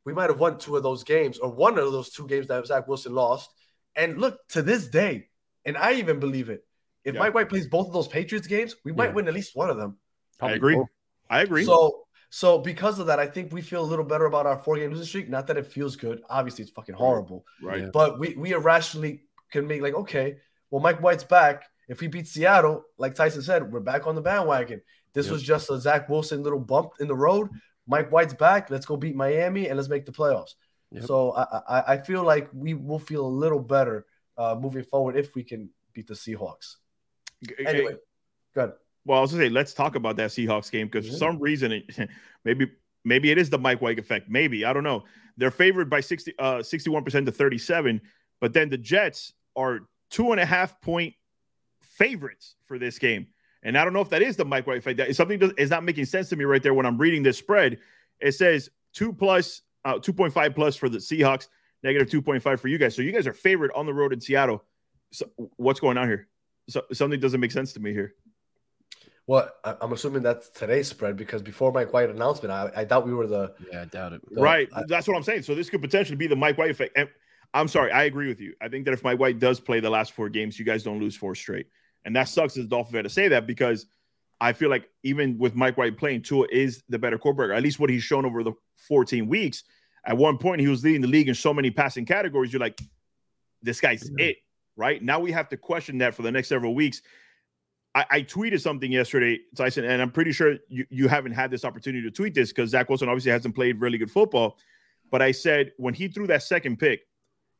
We might have won two of those games or one of those two games that Zach Wilson lost. And look, to this day, and I even believe it. If Yeah. Mike White plays both of those Patriots games, we might Yeah. win at least one of them. I agree. both. I agree. So so because of that, I think we feel a little better about our four game losing streak. Not that it feels good. Obviously, it's fucking horrible. right. But we we irrationally can make like, okay, well, Mike White's back. If he beats Seattle, like Tyson said, we're back on the bandwagon. This Yep. was just a Zach Wilson little bump in the road. Mike White's back. Let's go beat Miami and let's make the playoffs. Yep. So I, I I feel like we will feel a little better uh, moving forward if we can beat the Seahawks. Anyway, good. Well, I was gonna say let's talk about that Seahawks game because for some reason, it, *laughs* maybe maybe it is the Mike White effect. Maybe I don't know. They're favored by 60 uh 61 percent to 37, but then the Jets are two and a half point favorites for this game. And I don't know if that is the Mike White effect. That something does, is not making sense to me right there when I'm reading this spread. It says two plus uh 2.5 plus for the Seahawks, negative 2.5 for you guys. So you guys are favored on the road in Seattle. So what's going on here? So something doesn't make sense to me here. Well, I- I'm assuming that's today's spread because before Mike White announcement, I, I thought we were the Yeah, I doubt it. So, right. I- That's what I'm saying. So this could potentially be the Mike White effect. And I'm sorry, I agree with you. I think that if Mike White does play the last four games, you guys don't lose four straight. And that sucks as a Dolphin fan to say that because I feel like even with Mike White playing, Tua is the better quarterback. At least what he's shown over the 14 weeks. At one point, he was leading the league in so many passing categories. You're like, this guy's Yeah. it, right? Now we have to question that for the next several weeks. I, I tweeted something yesterday, Tyson, and I'm pretty sure you, you haven't had this opportunity to tweet this because Zach Wilson obviously hasn't played really good football. But I said when he threw that second pick,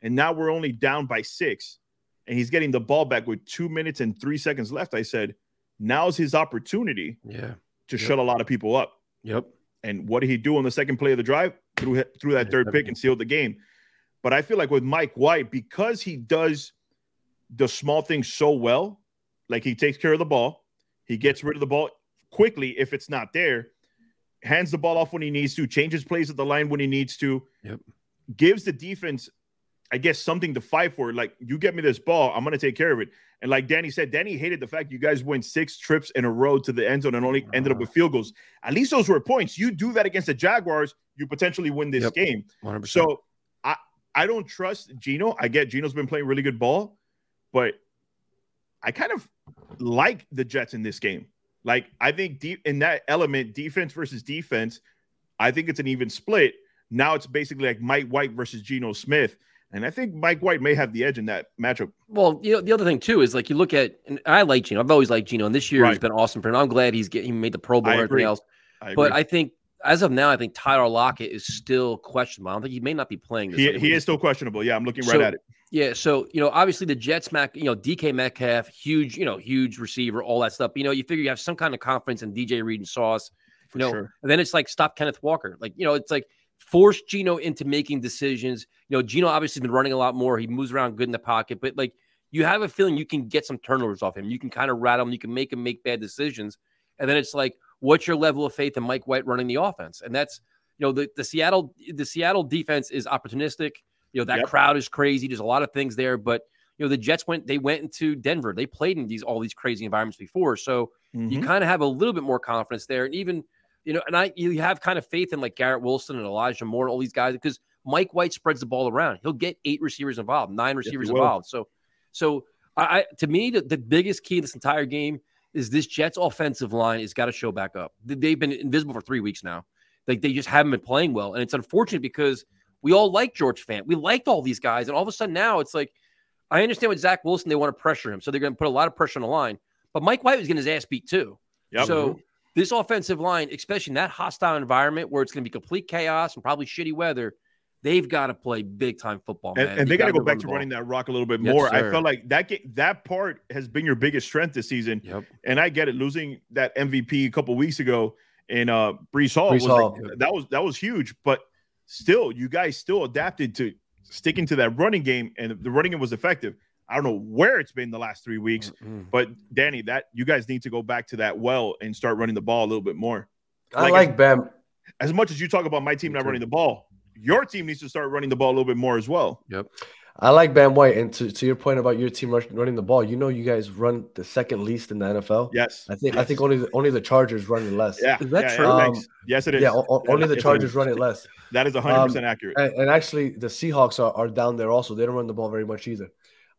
and now we're only down by six, and he's getting the ball back with two minutes and three seconds left. I said, now's his opportunity Yeah. to Yep. shut a lot of people up. Yep. And what did he do on the second play of the drive? Threw through that third pick and sealed the game. But I feel like with Mike White, because he does the small things so well, like he takes care of the ball, he gets rid of the ball quickly if it's not there, hands the ball off when he needs to, changes plays at the line when he needs to, Yep. gives the defense, I guess, something to fight for. Like, you get me this ball, I'm going to take care of it. And like Danny said, Danny hated the fact you guys went six trips in a row to the end zone and only ended up with field goals. At least those were points. You do that against the Jaguars, you potentially win this Yep. game. 100%. So I I don't trust Geno. I get Geno's been playing really good ball, but I kind of like the Jets in this game. Like I think deep in that element, defense versus defense, I think it's an even split. Now it's basically like Mike White versus Geno Smith. And I think Mike White may have the edge in that matchup. Well, you know, the other thing too is like you look at, and I like Geno. I've always liked Geno, and this year he's been awesome for him. I'm glad he's getting he made the Pro Bowl and everything else. I But. I think as of now, I think Tyler Lockett is still questionable. I don't think he may not be playing. This he, he is still questionable. Yeah, I'm looking right So- at it. Yeah, so you know, obviously the Jets, Mac, you know, DK Metcalf, huge, you know, huge receiver, all that stuff. You know, you figure you have some kind of confidence in DJ Reed and Sauce. You know, sure. and then it's like stop Kenneth Walker. Like, you know, it's like force Geno into making decisions. You know, Geno obviously has been running a lot more. He moves around good in the pocket, but like you have a feeling you can get some turnovers off him. You can kind of rattle him. You can make him make bad decisions. And then it's like, what's your level of faith in Mike White running the offense? And that's, you know, the, the Seattle, the Seattle defense is opportunistic. You know, that Yep. crowd is crazy. There's a lot of things there, but you know, the Jets went, they went into Denver. They played in these all these crazy environments before. So you Mhm. kind of have a little bit more confidence there. And even, you know, and I you have kind of faith in like Garrett Wilson and Elijah Moore and all these guys because Mike White spreads the ball around. He'll get eight receivers involved, nine receivers will. involved. So, so I, I to me, the, the biggest key in this entire game is this Jets offensive line has got to show back up. They- They've been invisible for three weeks now. Like they just haven't been playing well. And it's unfortunate because we all like George Fant. We liked all these guys. And all of a sudden now it's like, I understand with Zach Wilson, they want to pressure him. So they're going to put a lot of pressure on the line. But Mike White was getting his ass beat too. Yep. So this offensive line, especially in that hostile environment where it's going to be complete chaos and probably shitty weather, They've got to play big time football, And, man. and they You got to go back to running that rock a little bit Yes, more. I felt like that ga- that part has been your biggest strength this season. Yep. And I get it. Losing that MVP a couple weeks ago in uh Breece Hall, Breece was Hall. like- that was that was huge. But still, you guys still adapted to sticking to that running game, and the running game was effective. I don't know where it's been the last three weeks, Mm-mm. but Danny, that you guys need to go back to that well and start running the ball a little bit more. I Like like Bam. As much as you talk about my team not running the ball, your team needs to start running the ball a little bit more as well. Yep. I like Bam White. And to, to your point about your team rush, running the ball, you know, you guys run the second least in the NFL. Yes, I think I think only the, only the Chargers run it less. Yeah, Is that yeah, true? yeah, Um, yes, it is. Yeah, o- o- only the Yes, it Chargers run it less. That is 100 percent accurate. And, and actually, the Seahawks are, are down there also. They don't run the ball very much either.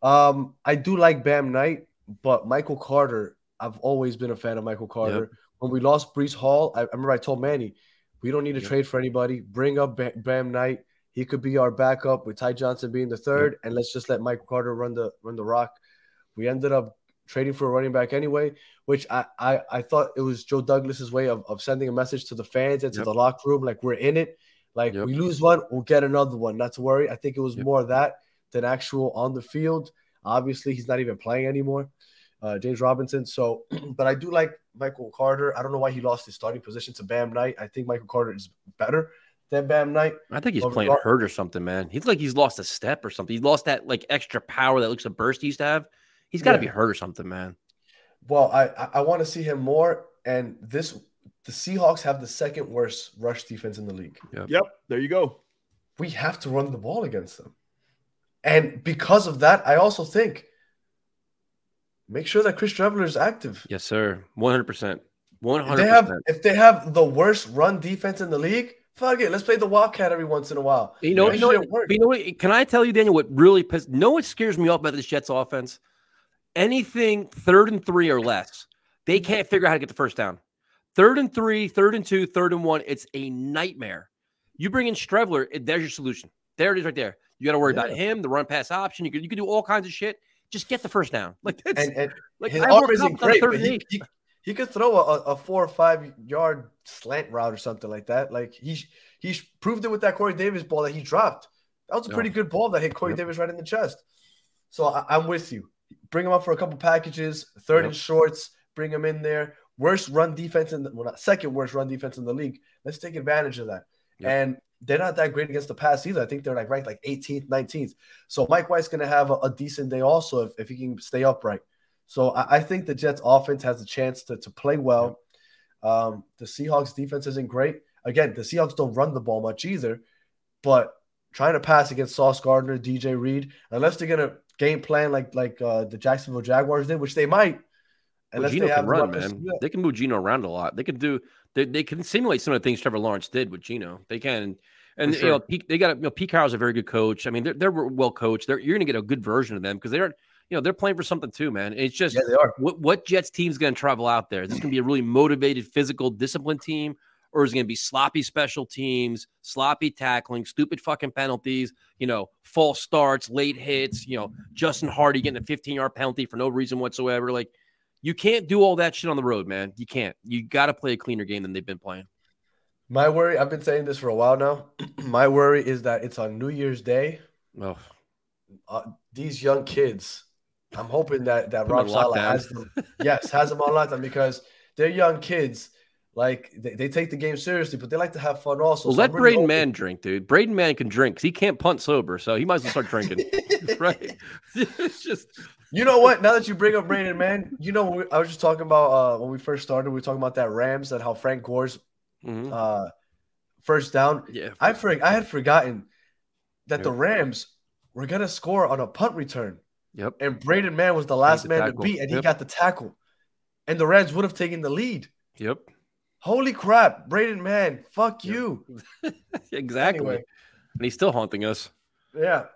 Um, I do like Bam Knight, but Michael Carter, I've always been a fan of Michael Carter. When we lost Breece Hall, I, I remember I told Manny, we don't need to trade for anybody. Bring up Bam, Bam Knight. He could be our backup with Ty Johnson being the third, and let's just let Michael Carter run the run the rock. We ended up trading for a running back anyway, which I I, I thought it was Joe Douglas's way of, of sending a message to the fans and to Yep. the locker room, like we're in it. Like Yep. we lose one, we'll get another one. Not to worry. I think it was Yep. more that than actual on the field. Obviously, he's not even playing anymore, uh, James Robinson. So, *clears throat* but I do like Michael Carter. I don't know why he lost his starting position to Bam Knight. I think Michael Carter is better than Bam Knight. I think he's Well, playing regard- hurt or something, man. He's like he's lost a step or something. He lost that like extra power that looks a burst he used to have. He's got to Yeah. be hurt or something, man. Well, I I, I want to see him more. And this, the Seahawks have the second worst rush defense in the league. Yep. Yep, there you go. We have to run the ball against them, and because of that, I also think make sure that Chris Streveler is active. Yes, sir. One hundred percent. One If hundred they have percent. if they have the worst run defense in the league, fuck it. Let's play the Wildcat every once in a while. You know, you know, sure what, it works. you know what? Can I tell you, Daniel? What really piss? No, what scares me off about this Jets offense? Anything third and three or less, they mm-hmm. can't figure out how to get the first down. Third and three, third and two, third and one. It's a nightmare. You bring in Streveler, it, there's your solution. There it is, right there. You got to worry about him, the run pass option. You can you can do all kinds of shit. Just get the first down. Like that's and, and like his I arm isn't great, but he, he, he could throw a, a four or five yard slant route or something like that. Like he he proved it with that Corey Davis ball that he dropped. That was a Yeah. pretty good ball that hit Corey Yep. Davis right in the chest. So I, I'm with you. Bring him up for a couple packages, third Yep. and shorts. Bring him in there. Worst run defense in the well, not second worst run defense in the league. Let's take advantage of that. Yep. And they're not that great against the pass either. I think they're like ranked like 18th, 19th. So Mike White's going to have a, a decent day also if, if he can stay upright. So I, I think the Jets offense has a chance to, to play well. Um, the Seahawks defense isn't great. Again, the Seahawks don't run the ball much either, but trying to pass against Sauce Gardner, DJ Reed, unless they're gonna game plan like like uh, the Jacksonville Jaguars did, which they might. Well, Geno they can run, man. They can move Geno around a lot. They can do. They, they can simulate some of the things Trevor Lawrence did with Geno. They can, and For you know, sure. They got you know, Pete Carroll's a very good coach. I mean, they're they're well coached. They're, you're going to get a good version of them because they're you know they're playing for something too, man. It's just Yeah, they are. what what Jets team's going to travel out there? Is this going to be a really motivated, physical, disciplined team, or is it going to be sloppy special teams, sloppy tackling, stupid fucking penalties, you know, false starts, late hits, you know, Justin Hardy getting a 15 yard penalty for no reason whatsoever? Like, you can't do all that shit on the road, man. You can't. You got to play a cleaner game than they've been playing. My worry, I've been saying this for a while now. *clears throat* My worry is that it's on New Year's Day. Oh, Uh, these young kids, I'm hoping that that Put Rob Saleh has them. Yes, has them on lockdown because they're young kids. Like they, they take the game seriously, but they like to have fun also. well, So let Braden Mann drink, dude. Braden Mann can drink 'cause he can't punt sober, so he might as well start drinking. *laughs* *laughs* right? it's just You know what? Now that you bring up Brandon, man, you know we, I was just talking about uh, when we first started. We were talking about that Rams and how Frank Gore's mhm. uh, first down. yeah. I for, I had forgotten that the Rams were gonna score on a punt return, Yep. and Braden Mann was the last man tackle. to beat, and he got the tackle, and the Rams would have taken the lead. Yep. Holy crap, Braden Mann, fuck Yep. you. *laughs* exactly. Anyway. And he's still haunting us. Yeah.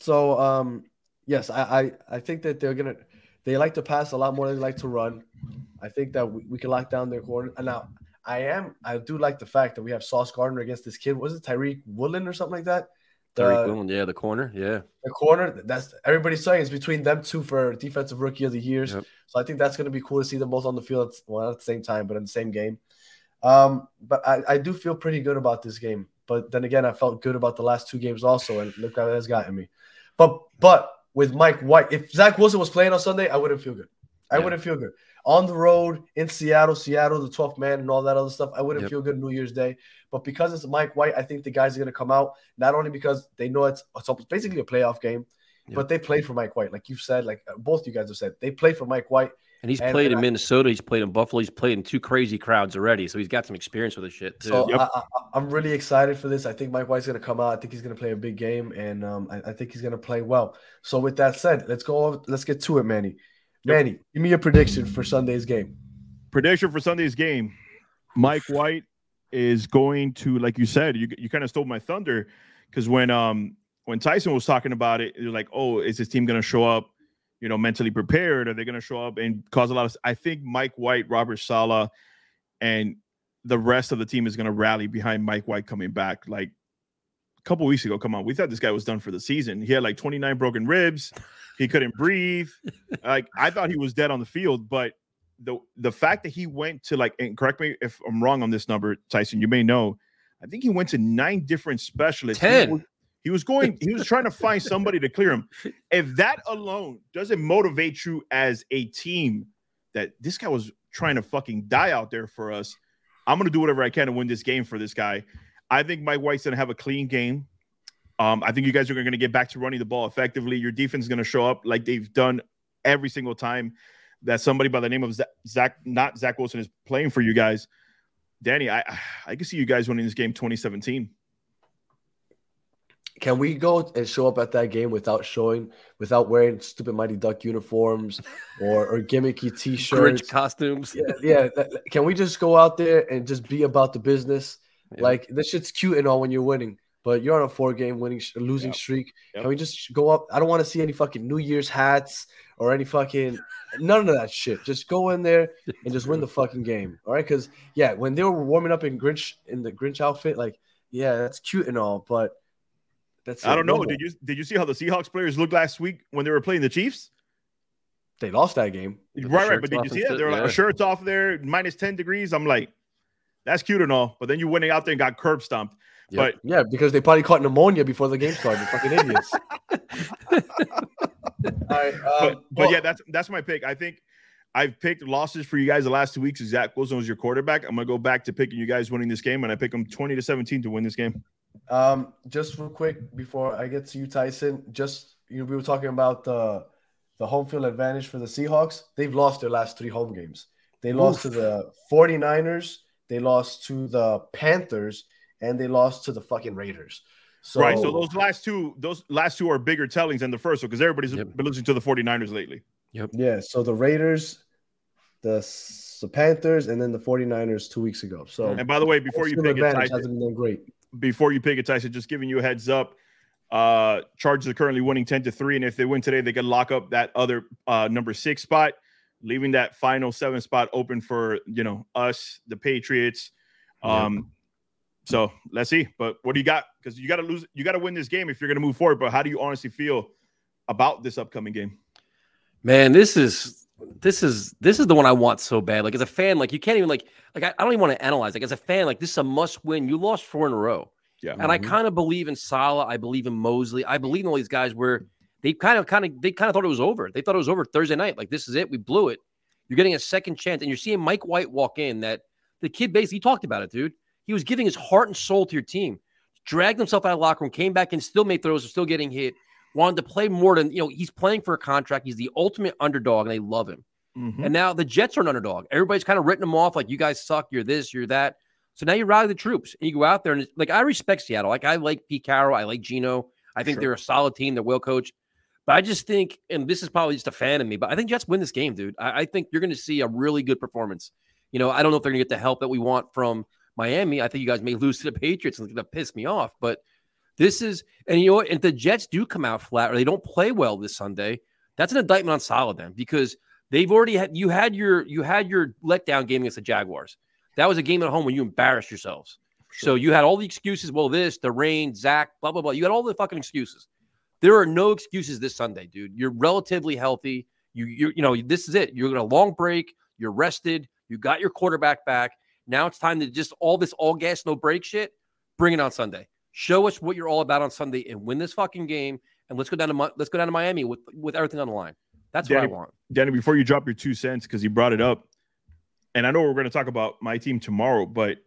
So um yes, I, I I think that they're gonna they like to pass a lot more than they like to run. I think that we, we can lock down their corner. And now I am I do like the fact that we have Sauce Gardner against this kid. Was it Tyreek Woodland or something like that? The, Woolen, yeah, the corner, yeah. the corner. That's everybody's saying it's between them two for defensive rookie of the years. Yep. So I think that's gonna be cool to see them both on the field. Well, not at the same time, but in the same game. Um, but I, I do feel pretty good about this game. but then again, I felt good about the last two games also, and look how it has gotten me. But but with Mike White, if Zach Wilson was playing on Sunday, I wouldn't feel good. I Yeah. wouldn't feel good on the road in Seattle, Seattle, the 12th man, and all that other stuff. I wouldn't Yep. feel good New Year's Day. But because it's Mike White, I think the guys are going to come out not only because they know it's, it's basically a playoff game, Yep. but they played for Mike White, like you've said, like uh, both you guys have said, they played for Mike White. And he's And- played and in I- Minnesota. He's played in Buffalo. He's played in two crazy crowds already. So he's got some experience with this shit too. So Yep. I, I, I'm really excited for this. I think Mike White's going to come out. I think he's going to play a big game, and um, I, I think he's going to play well. So with that said, let's go. Over, let's get to it, Manny. Manny, give me a prediction for Sunday's game. prediction for Sunday's game: Mike White is going to, like you said, you you kind of stole my thunder because when um when Tyson was talking about it, you're like, oh, is this team going to show up, you know, mentally prepared? Are they going to show up and cause a lot of? I think Mike White, Robert Saleh, and the rest of the team is going to rally behind Mike White coming back. Like a couple weeks ago, come on, we thought this guy was done for the season. He had like 29 broken ribs. He couldn't breathe. *laughs* Like I thought he was dead on the field, but the the fact that he went to like and correct me if I'm wrong on this number, Tyson, you may know. I think he went to nine different specialists. He 10. was- He was going, he was trying to *laughs* find somebody to clear him. If that alone doesn't motivate you as a team that this guy was trying to fucking die out there for us, I'm gonna do whatever I can to win this game for this guy. I think Mike White's gonna have a clean game. Um, I think you guys are going to get back to running the ball effectively. Your defense is going to show up like they've done every single time that somebody by the name of Zach, Zach not Zach Wilson, is playing for you guys. Danny, I I can see you guys winning this game 2017. Can we go and show up at that game without showing, without wearing stupid Mighty Duck uniforms or, or gimmicky *laughs* T-shirts? Grinch costumes. Yeah, yeah. that- Can we just go out there and just be about the business? Yeah. Like this shit's cute and all when you're winning, but you're on a four-game winning losing Yep. streak. Yep. Can we just go up? I don't want to see any fucking New Year's hats or any fucking none of that shit. Just go in there and just win the fucking game. All right, because yeah, when they were warming up in Grinch in the Grinch outfit, like yeah, that's cute and all, but that's I don't know. more. Did you did you see how the Seahawks players looked last week when they were playing the Chiefs? They lost that game. Right, right. But did you see that? shit, They were like shirts off there, minus 10 degrees. I'm like, that's cute and all. But then you went out there and got curb stomped. Yep. But Yeah, because they probably caught pneumonia before the game started. fucking idiots. *laughs* all right, um, but, but well, yeah, that's that's my pick. I think I've picked losses for you guys the last two weeks. Zach Wilson was your quarterback. I'm gonna go back to picking you guys winning this game, and I pick them 20 to 17 to win this game. Um, just real quick before I get to you, Tyson. Just you know, we were talking about the the home field advantage for the Seahawks. They've lost their last three home games. They lost to the 49ers, they lost to the Panthers, and they lost to the fucking Raiders. So, right. So those last two, those last two are bigger tellings than the first one because everybody's Yep. been losing to the 49ers lately. Yep. Yeah, so the Raiders, the, the Panthers, and then the 49ers two weeks ago. So And by the way, before you home pick field it, advantage Tyson, hasn't been done great. Before you pick it, Tyson, just giving you a heads up. Uh, Chargers are currently winning 10 to 3. And if they win today, they can lock up that other uh number six spot, leaving that final seven spot open for you know us, the Patriots. Yeah. Um, so let's see. But what do you got? Because you gotta lose, you gotta win this game if you're gonna move forward. But how do you honestly feel about this upcoming game? Man, this is this is this is the one I want so bad. Like as a fan, like you can't even like like I, I don't even want to analyze. Like as a fan, like this is a must win. You lost four in a row. Yeah. And I Mhm. kind of believe in Saleh. I believe in Mosley. I believe in all these guys where they kind of kind of they kind of thought it was over. They thought it was over Thursday night. Like this is it. We blew it. You're getting a second chance, and you're seeing Mike White walk in. That the kid basically talked about it, dude. He was giving his heart and soul to your team. Dragged himself out of the locker room, came back and still made throws, still getting hit. Wanted to play more than you know. He's playing for a contract. He's the ultimate underdog, and they love him. Mhm. And now the Jets are an underdog. Everybody's kind of written them off like you guys suck, you're this, you're that. So now you rally the troops and you go out there and it's- like I respect Seattle. Like I like Pete Carroll, I like Geno. I think Sure. they're a solid team, they're well coached. But I just think, and this is probably just a fan of me, but I think Jets win this game, dude. I, I think you're going to see a really good performance. You know, I don't know if they're going to get the help that we want from Miami. I think you guys may lose to the Patriots and it's going to piss me off. But this is, and you know what? If the Jets do come out flat or they don't play well this Sunday, that's an indictment on Saleh then because they've already had you had your you had your letdown game against the Jaguars. That was a game at home when you embarrassed yourselves. So you had all the excuses. Well, this, the rain, Zach, blah blah blah. You had all the fucking excuses. There are no excuses this Sunday, dude. You're relatively healthy. You you you know this is it. You're gonna long break. You're rested. You got your quarterback back. Now it's time to just all this all gas no break shit. bring it on Sunday. Show us what you're all about on Sunday and win this fucking game. And let's go down to let's go down to Miami with with everything on the line. That's what I want. Danny, before you drop your two cents, because you brought it up, and I know we're going to talk about my team tomorrow, but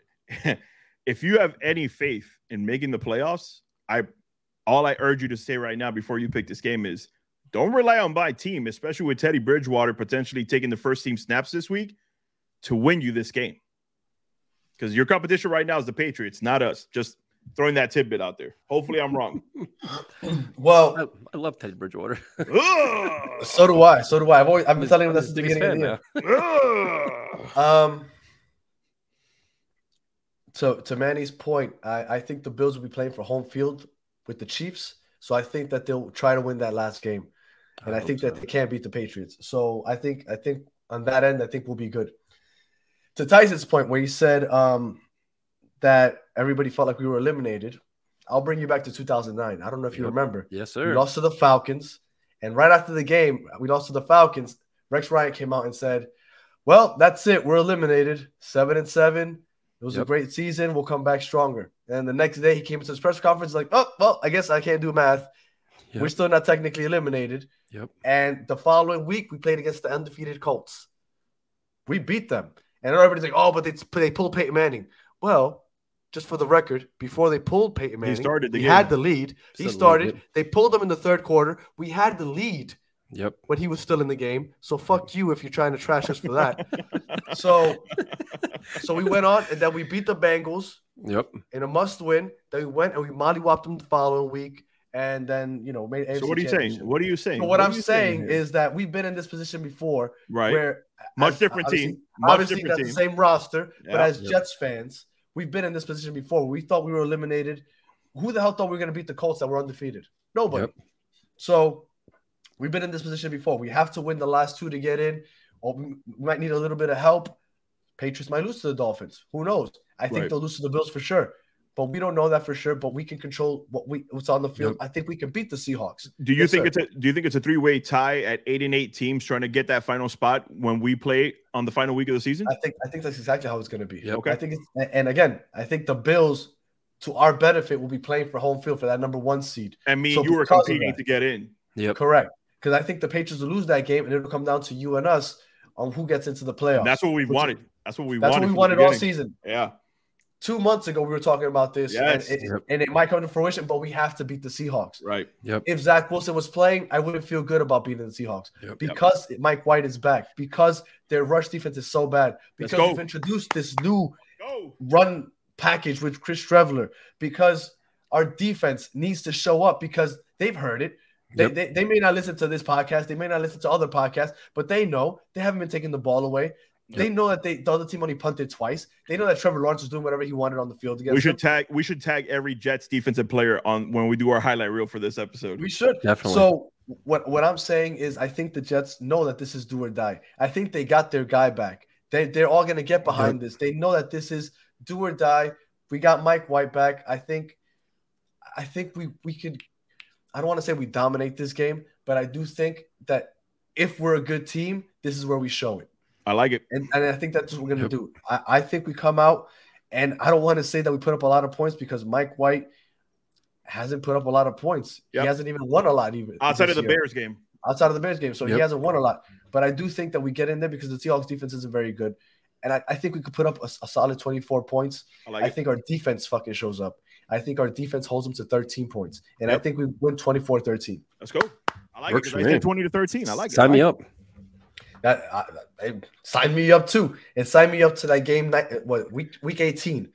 *laughs* if you have any faith in making the playoffs, I all I urge you to say right now before you pick this game is don't rely on my team, especially with Teddy Bridgewater potentially taking the first team snaps this week to win you this game. Because your competition right now is the Patriots, not us. Just throwing that tidbit out there. Hopefully, I'm wrong. *laughs* Well, I, I love Teddy Bridgewater. *laughs* So do I. So do I. I've always I've been telling him this his since the beginning of the fan year. *laughs* Um. So to Manny's point, I, I think the Bills will be playing for home field with the Chiefs. So I think that they'll try to win that last game, and I, hope think that they can't beat the Patriots. So I think I think on that end, I think we'll be good. To Tyson's point, where he said um, that everybody felt like we were eliminated, I'll bring you back to 2009. I don't know if you Yep. remember. Yes, We sir. lost to the Falcons, and right after the game, we lost to the Falcons. Rex Ryan came out and said, "Well, that's it. We're eliminated. Seven and seven. It was a great season. We'll come back stronger." And the next day, he came into his press conference like, "Oh, well, I guess I can't do math. Yep. We're still not technically eliminated." Yep. And the following week, we played against the undefeated Colts. We beat them, and everybody's like, "Oh, but they they pulled Peyton Manning." Well. Just for the record, before they pulled Peyton Manning, he started the we game. had the lead. He started. They pulled him in the third quarter. We had the lead Yep. when he was still in the game. So fuck you if you're trying to trash us for that. *laughs* so so we went on and then we beat the Bengals Yep. in a must win. Then we went and we mollywhopped them the following week and then you know made So what are you saying? What are you saying? So what are I'm you saying is that we've been in this position before right, where much as- different team, much obviously different team. the same roster, but as Yep. Jets fans, we've been in this position before. We thought we were eliminated. Who the hell thought we were going to beat the Colts that were undefeated? Nobody. Yep. So we've been in this position before. We have to win the last two to get in, or we might need a little bit of help. Patriots might lose to the Dolphins. Who knows? I think Right. they'll lose to the Bills for sure. But we don't know that for sure. But we can control what we what's on the field. I think we can beat the Seahawks. Do you Yes, think sir. it's a do you think it's a three way tie at eight and eight teams trying to get that final spot when we play on the final week of the season? I think I think that's exactly how it's going to be. Yep. Okay. I think it's and again, I think the Bills, to our benefit, will be playing for home field for that number one seed. And me So and you were competing that- to get in. Yep. Correct. Because I think the Patriots will lose that game, and it'll come down to you and us on who gets into the playoffs. And that's what we Which- wanted. That's what we That's wanted. what we wanted all season. Yeah. Two months ago, we were talking about this, Yes. and, it, Yep. and it might come to fruition, but we have to beat the Seahawks. Right. Yep. If Zach Wilson was playing, I wouldn't feel good about beating the Seahawks Yep. because Mike White is back, because their rush defense is so bad, because go. we've introduced this new run package with Chris Streveler because our defense needs to show up because they've heard it. They, Yep. they, they may not listen to this podcast, they may not listen to other podcasts, but they know they haven't been taking the ball away. They know that they the other team only punted twice. They know that Trevor Lawrence was doing whatever he wanted on the field against We should them. tag we should tag every Jets defensive player on when we do our highlight reel for this episode. We should. Definitely. So what what I'm saying is I think the Jets know that this is do or die. I think they got their guy back. They they're all gonna get behind this. They know that this is do or die. We got Mike White back. I think I think we we could I don't want to say we dominate this game, but I do think that if we're a good team, this is where we show it. I like it. And, and I think that's what we're gonna Yep. do. I, I think we come out and I don't want to say that we put up a lot of points because Mike White hasn't put up a lot of points. Yep. He hasn't even won a lot even Outside of the year Bears game. outside of the Bears game. So he hasn't won a lot. But I do think that we get in there because the Seahawks defense isn't very good. And I, I think we could put up a, a solid 24 points. I like I think our defense fucking shows up. I think our defense holds them to 13 points. And I think we win 24 13. Let's go. I like Works it. I said 20 to 13. I like it. Sign me like up. That I, I, sign me up too. And sign me up to that game night, what week week 18.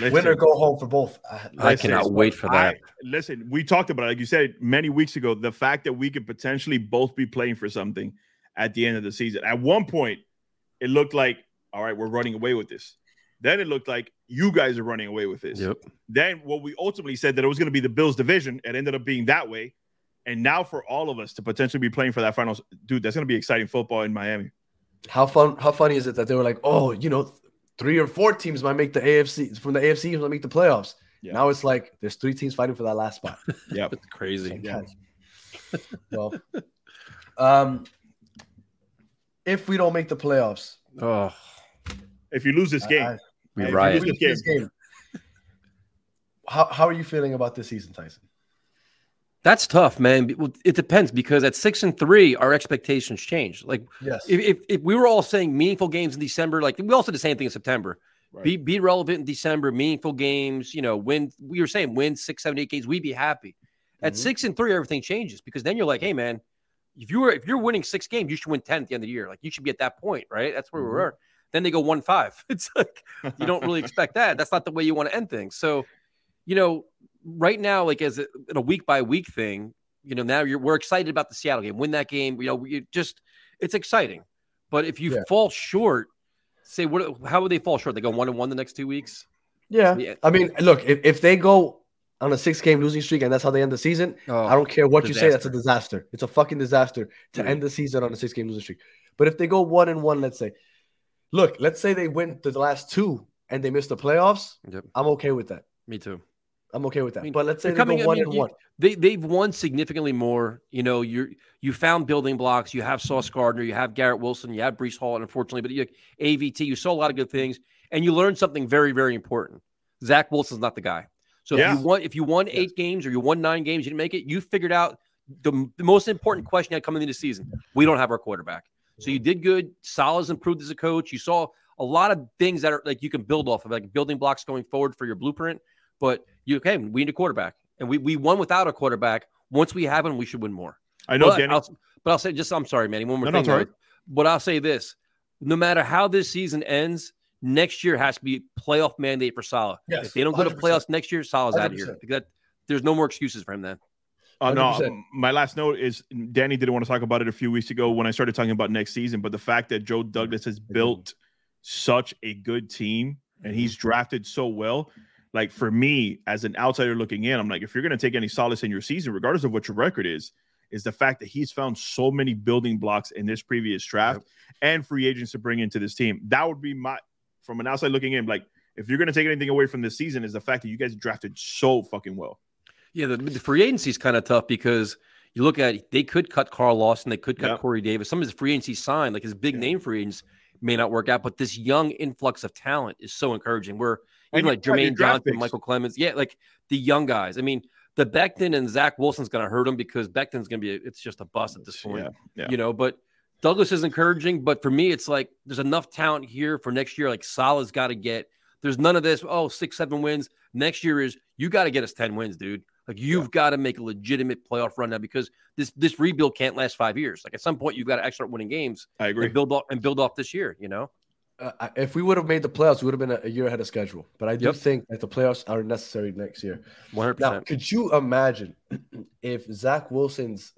it. Win or go home for both. I, I cannot wait for that. I- listen, we talked about it, like you said many weeks ago. The fact that we could potentially both be playing for something at the end of the season. At one point, it looked like, all right, we're running away with this. Then it looked like you guys are running away with this. Yep. Then what we ultimately said that it was going to be the Bills division, it ended up being that way. And now for all of us to potentially be playing for that finals, dude, that's going to be exciting football in Miami. How fun? How funny is it that they were like, oh, you know, three or four teams might make the AFC from the AFC might make the playoffs. Yeah. Now it's like there's three teams fighting for that last spot. *laughs* Yeah. It's crazy. Yeah. well, um, if we don't make the playoffs, Oh, If you lose this game, I- we Hey, if you riot. we lose this game, how, how are you feeling about this season, Tyson? That's tough, man. It depends because at six and three, our expectations change. Like Yes. if, if, if we were all saying meaningful games in December, like we also did the same thing in September. Right. Be be relevant in December, meaningful games, you know, win we were saying win six, seven, eight games, we'd be happy. At Mhm. six and three, everything changes because then you're like, hey man, if you were if you're winning six games, you should win 10 at the end of the year. Like you should be at that point, right? That's where Mhm. we were. Then they go one five. *laughs* It's like you don't really *laughs* expect that. That's not the way you want to end things. So, you know, right now, like as a, in a week by week thing, you know, now you're we're excited about the Seattle game. Win that game, you know, we just it's exciting. But if you Yeah. fall short, say what how would they fall short? They go one and one the next two weeks? Yeah. Yeah. I mean, look, if, if they go on a six game losing streak and that's how they end the season, oh, I don't care what you say, that's a disaster. It's a fucking disaster to Yeah. end the season on a six game losing streak. But if they go one and one, let's say, look, let's say they win the last two and they miss the playoffs, Yep. I'm okay with that. Me too. I'm okay with that. I mean, but let's say they're they coming- go I one mean, and you- one. They they've won significantly more. You know, you you found building blocks. You have Sauce Gardner. You have Garrett Wilson. You have Breece Hall. And unfortunately, but you AVT. You saw a lot of good things, and you learned something very very important. Zach Wilson's not the guy. So Yeah. if you won if you won eight games or you won nine games, you didn't make it. You figured out the, the most important question you had coming into the season. We don't have our quarterback. So you did good. Saleh's improved as a coach. You saw a lot of things that are like you can build off of, like building blocks going forward for your blueprint. But you okay? We need a quarterback, and we we won without a quarterback. Once we have him, we should win more. I know, but, Danny. I'll, but I'll say just I'm sorry, Manny. One more No, no, thing. it's all right. But I'll say this: no matter how this season ends, next year has to be playoff mandate for Saleh. Yes, if they don't go to playoffs next year, Saleh's out of here because that, there's no more excuses for him then. Uh, no, 100%. my last note is Danny didn't want to talk about it a few weeks ago when I started talking about next season, but the fact that Joe Douglas has built such a good team and he's drafted so well. Like for me, as an outsider looking in, I'm like, if you're going to take any solace in your season, regardless of what your record is, is the fact that he's found so many building blocks in this previous draft and free agents to bring into this team. That would be my, from an outside looking in, like, if you're going to take anything away from this season, is the fact that you guys drafted so fucking well. Yeah, the, the free agency is kind of tough because you look at it, they could cut Carl Lawson, they could cut Yeah. Corey Davis. Some of his free agency signed, like his big Yeah. name free agents, may not work out. But this young influx of talent is so encouraging. We're even like Jermaine Johnson, picks. Micheal Clemons, yeah, like the young guys. I mean, the Becton and Zach Wilson's going to hurt him because Becton's going to be a, it's just a bust at this point. Yeah, yeah. You know, but Douglas is encouraging. But for me, it's like there's enough talent here for next year. Like Saleh's got to get. There's none of this. Oh, six, seven wins. Next year is you got to get us ten wins, dude. Like you've got to make a legitimate playoff run now because this this rebuild can't last five years. Like at some point, you've got to actually start winning games I agree. and build off and build off this year. You know, Uh, if we would have made the playoffs, we would have been a, a year ahead of schedule. But I do Yep. think that the playoffs are necessary next year. one hundred Now, could you imagine *clears throat* if Zach Wilson's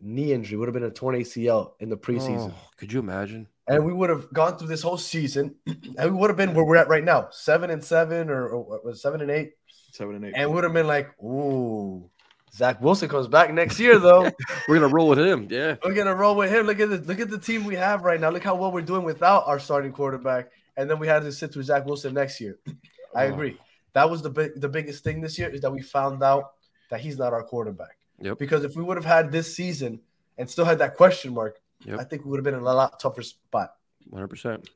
knee injury would have been a torn ACL in the preseason? Oh, could you imagine? and we would have gone through this whole season, *clears throat* and we would have been where we're at right now, seven and seven, or, or was seven and eight, Seven and eight. and we would have been like, "Ooh, Zach Wilson comes back next year, though. *laughs* We're gonna roll with him. Yeah. we're gonna roll with him. Look at the look at the team we have right now. Look how well we're doing without our starting quarterback, and then we had to sit through Zach Wilson next year. *laughs* I Oh. agree. That was the big the biggest thing this year is that we found out that he's not our quarterback. Yep. Because if we would have had this season and still had that question mark, Yep. I think we would have been in a lot tougher spot. One hundred percent.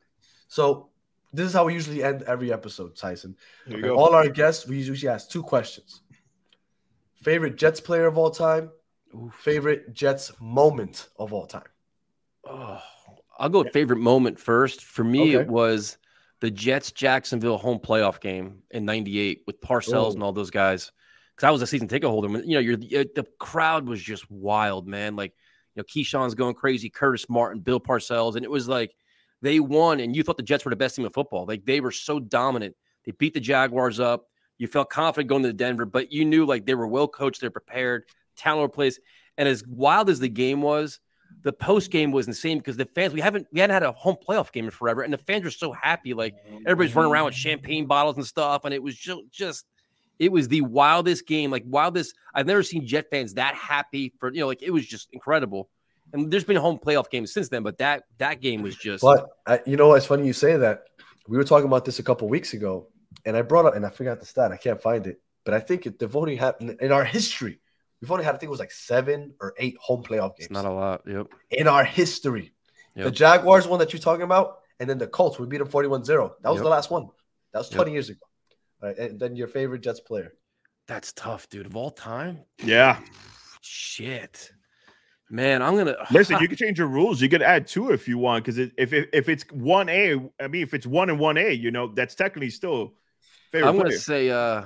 So this is how we usually end every episode, Tyson. There you go. All our guests, we usually ask two questions. Favorite Jets player of all time, favorite Jets moment of all time. Oh, I'll go with favorite moment first. For me, Okay. it was the Jets Jacksonville home playoff game in '98 with Parcells Oh. and all those guys. Because I was a season ticket holder. You know, you're the, the crowd was just wild, man. Like, you know, Keyshawn's going crazy, Curtis Martin, Bill Parcells, and it was like they won, and you thought the Jets were the best team in football. Like they were so dominant. They beat the Jaguars up. You felt confident going to Denver, but you knew like they were well coached, they're prepared, talent place. And as wild as the game was, the post game was insane because the fans we haven't we hadn't had a home playoff game in forever, and the fans were so happy. Like everybody's running around with champagne bottles and stuff, and it was just just it was the wildest game, like wildest. I've never seen Jet fans that happy for you know, like it was just incredible. And there's been home playoff games since then, but that that game was just But I, you know, it's funny you say that. We were talking about this a couple weeks ago, and I brought up, and I forgot the stat. I can't find it, but I think it, they've only had in, in our history, we've only had I think it was like seven or eight home playoff games it's not a lot. Yep. in our history. The Jaguars one that you're talking about, and then the Colts, we beat them 41-0. That was Yep. the last one. That was Yep. 20 years ago. All right, and then your favorite Jets player. That's tough, dude. Of all time, Yeah. shit, man. I'm gonna *sighs* Listen, you can change your rules. You could add two if you want, because if, if if it's one A, I mean, if it's one and one A, you know, that's technically still favorite I'm gonna say uh,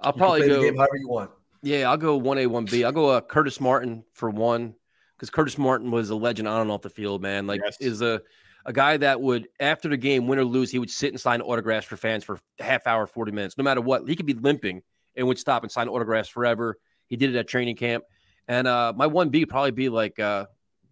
I'll You probably play the go. game however you want. Yeah, I'll go one A, one B. I'll go uh, Curtis Martin for one, because Curtis Martin was a legend on and off the field, man. Like, Yes. is a a guy that would after the game, win or lose, he would sit and sign autographs for fans for half hour, forty minutes, no matter what. He could be limping and would stop and sign autographs forever. He did it at training camp, and uh, my one B probably be like uh,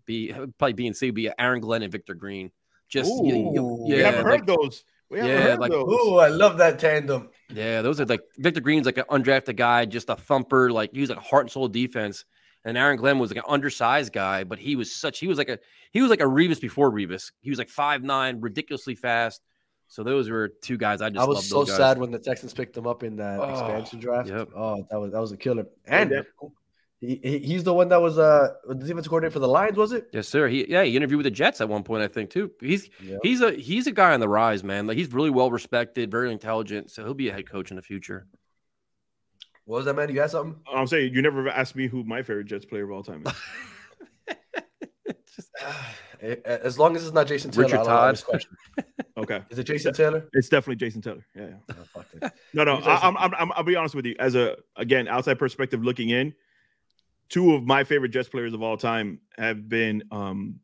be probably B and C would be Aaron Glenn and Victor Green. Just you- you- Ooh. we yeah, haven't like- heard those. We Yeah, heard like- those. Ooh, I love that tandem. Yeah, those are like Victor Green's like an undrafted guy, just a thumper. Like he was like a heart and soul defense. And Aaron Glenn was like an undersized guy, but he was such he was like a he was like a Revis before Revis. He was like five nine, ridiculously fast. So those were two guys I just I was loved so those guys. sad when the Texans picked him up in that Oh, expansion draft. yep. Oh, that was that was a killer. And that- he, he- he's the one that was uh the defensive coordinator for the Lions, was it? Yes, sir. He yeah, he interviewed with the Jets at one point, I think, too. He's Yeah. he's a he's a guy on the rise, man. Like he's really well respected, very intelligent. So he'll be a head coach in the future. What was that man? You had something? I'm saying you never asked me who my favorite Jets player of all time is. *laughs* *sighs* Just- As long as it's not Jason Taylor. Richard I'll Todd. this question. *laughs* Okay, Is it Jason Taylor? it's definitely Jason Taylor. Yeah, yeah. Oh, fuck it. No, no. I, I'm, I'm, I'm, I'll be honest with you. As a again outside perspective looking in, two of my favorite Jets players of all time have been um,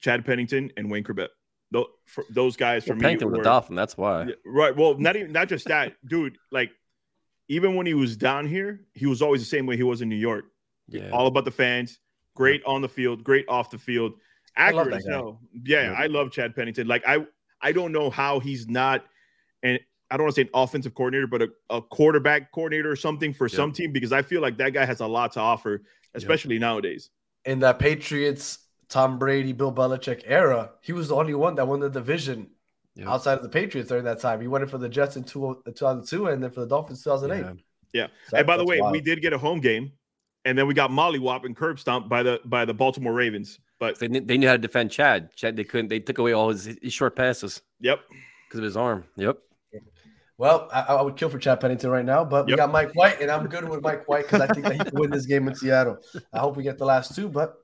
Chad Pennington and Wayne Chrebet. Those, those guys for Well, me Pennington were a Dolphin. That's why. Yeah, right. Well, not even not just that, *laughs* dude. Like even when he was down here, he was always the same way he was in New York. Yeah. All about the fans. Great on the field. Great off the field. Accurate as that guy. hell. Yeah, Yeah. I love Chad Pennington. Like I, I don't know how he's not, and I don't want to say an offensive coordinator, but a, a quarterback coordinator or something for some team because I feel like that guy has a lot to offer, especially nowadays. In that Patriots, Tom Brady, Bill Belichick era, he was the only one that won the division Yeah. outside of the Patriots during that time. He won it for the Jets in two, uh, 2002 and then for the Dolphins 2008. Yeah. So and by the way, wild. we did get a home game, and then we got mollywop and curb stomped by the by the Baltimore Ravens. But They, they knew how to defend Chad. Chad, they couldn't. They took away all his, his short passes yep, because of his arm. Yep. Well, I, I would kill for Chad Pennington right now, but we got Mike White, and I'm good with Mike White because I think that he can win this game in Seattle. I hope we get the last two, but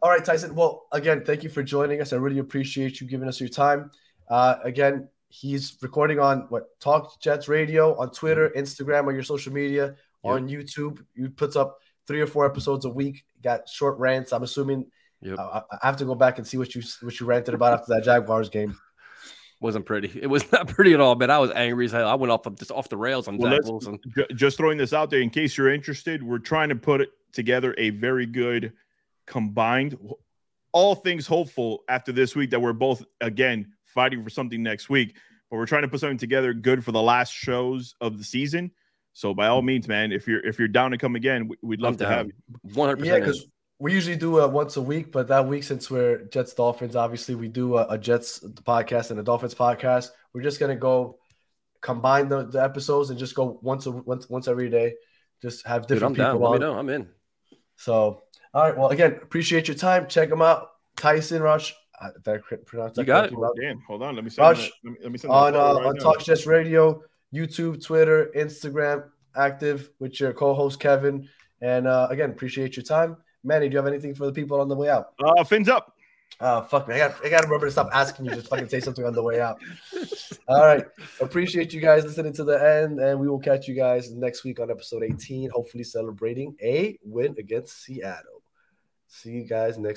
all right, Tyson. Well, again, thank you for joining us. I really appreciate you giving us your time. Uh, again, he's recording on what Talk Jets Radio on Twitter, Instagram, or your social media, on YouTube. He puts up three or four episodes a week. Got short rants. I'm assuming. Yep. I, I have to go back and see what you what you ranted about after that Jaguars game. Wasn't pretty. *laughs* It was not pretty at all, man. I was angry as hell. I went off of just off the rails on Well, Zach Wilson. Just throwing this out there in case you're interested. We're trying to put it together a very good combined, all things hopeful after this week that we're both again fighting for something next week. But we're trying to put something together good for the last shows of the season. So by all means, man, if you're if you're down to come again, we- we'd love I'm to down. have you. One hundred Yeah, percent. because we usually do it once a week, but that week since we're Jets Dolphins, obviously we do a, a Jets podcast and a Dolphins podcast. We're just gonna go combine the, the episodes and just go once a once once every day. Just have Dude, I'm different down. people Let me on. know. I'm in. So, all right. Well, again, appreciate your time. Check them out. Tyson Rush. uh, Did I pronounce that You got correctly, it. Rob? Damn, hold on. Let me send Rush, that- let me, let me send on uh, right on now. Talk Jets Radio, YouTube, Twitter, Instagram, active with your co-host Kevin. And uh, again, appreciate your time, Manny. Do you have anything for the people on the way out? Uh, fins up. Oh fuck me! I got I got to remember to stop asking you. Just fucking say something on the way out. All right. Appreciate you guys listening to the end, and we will catch you guys next week on episode 18. Hopefully, celebrating a win against Seattle. See you guys next.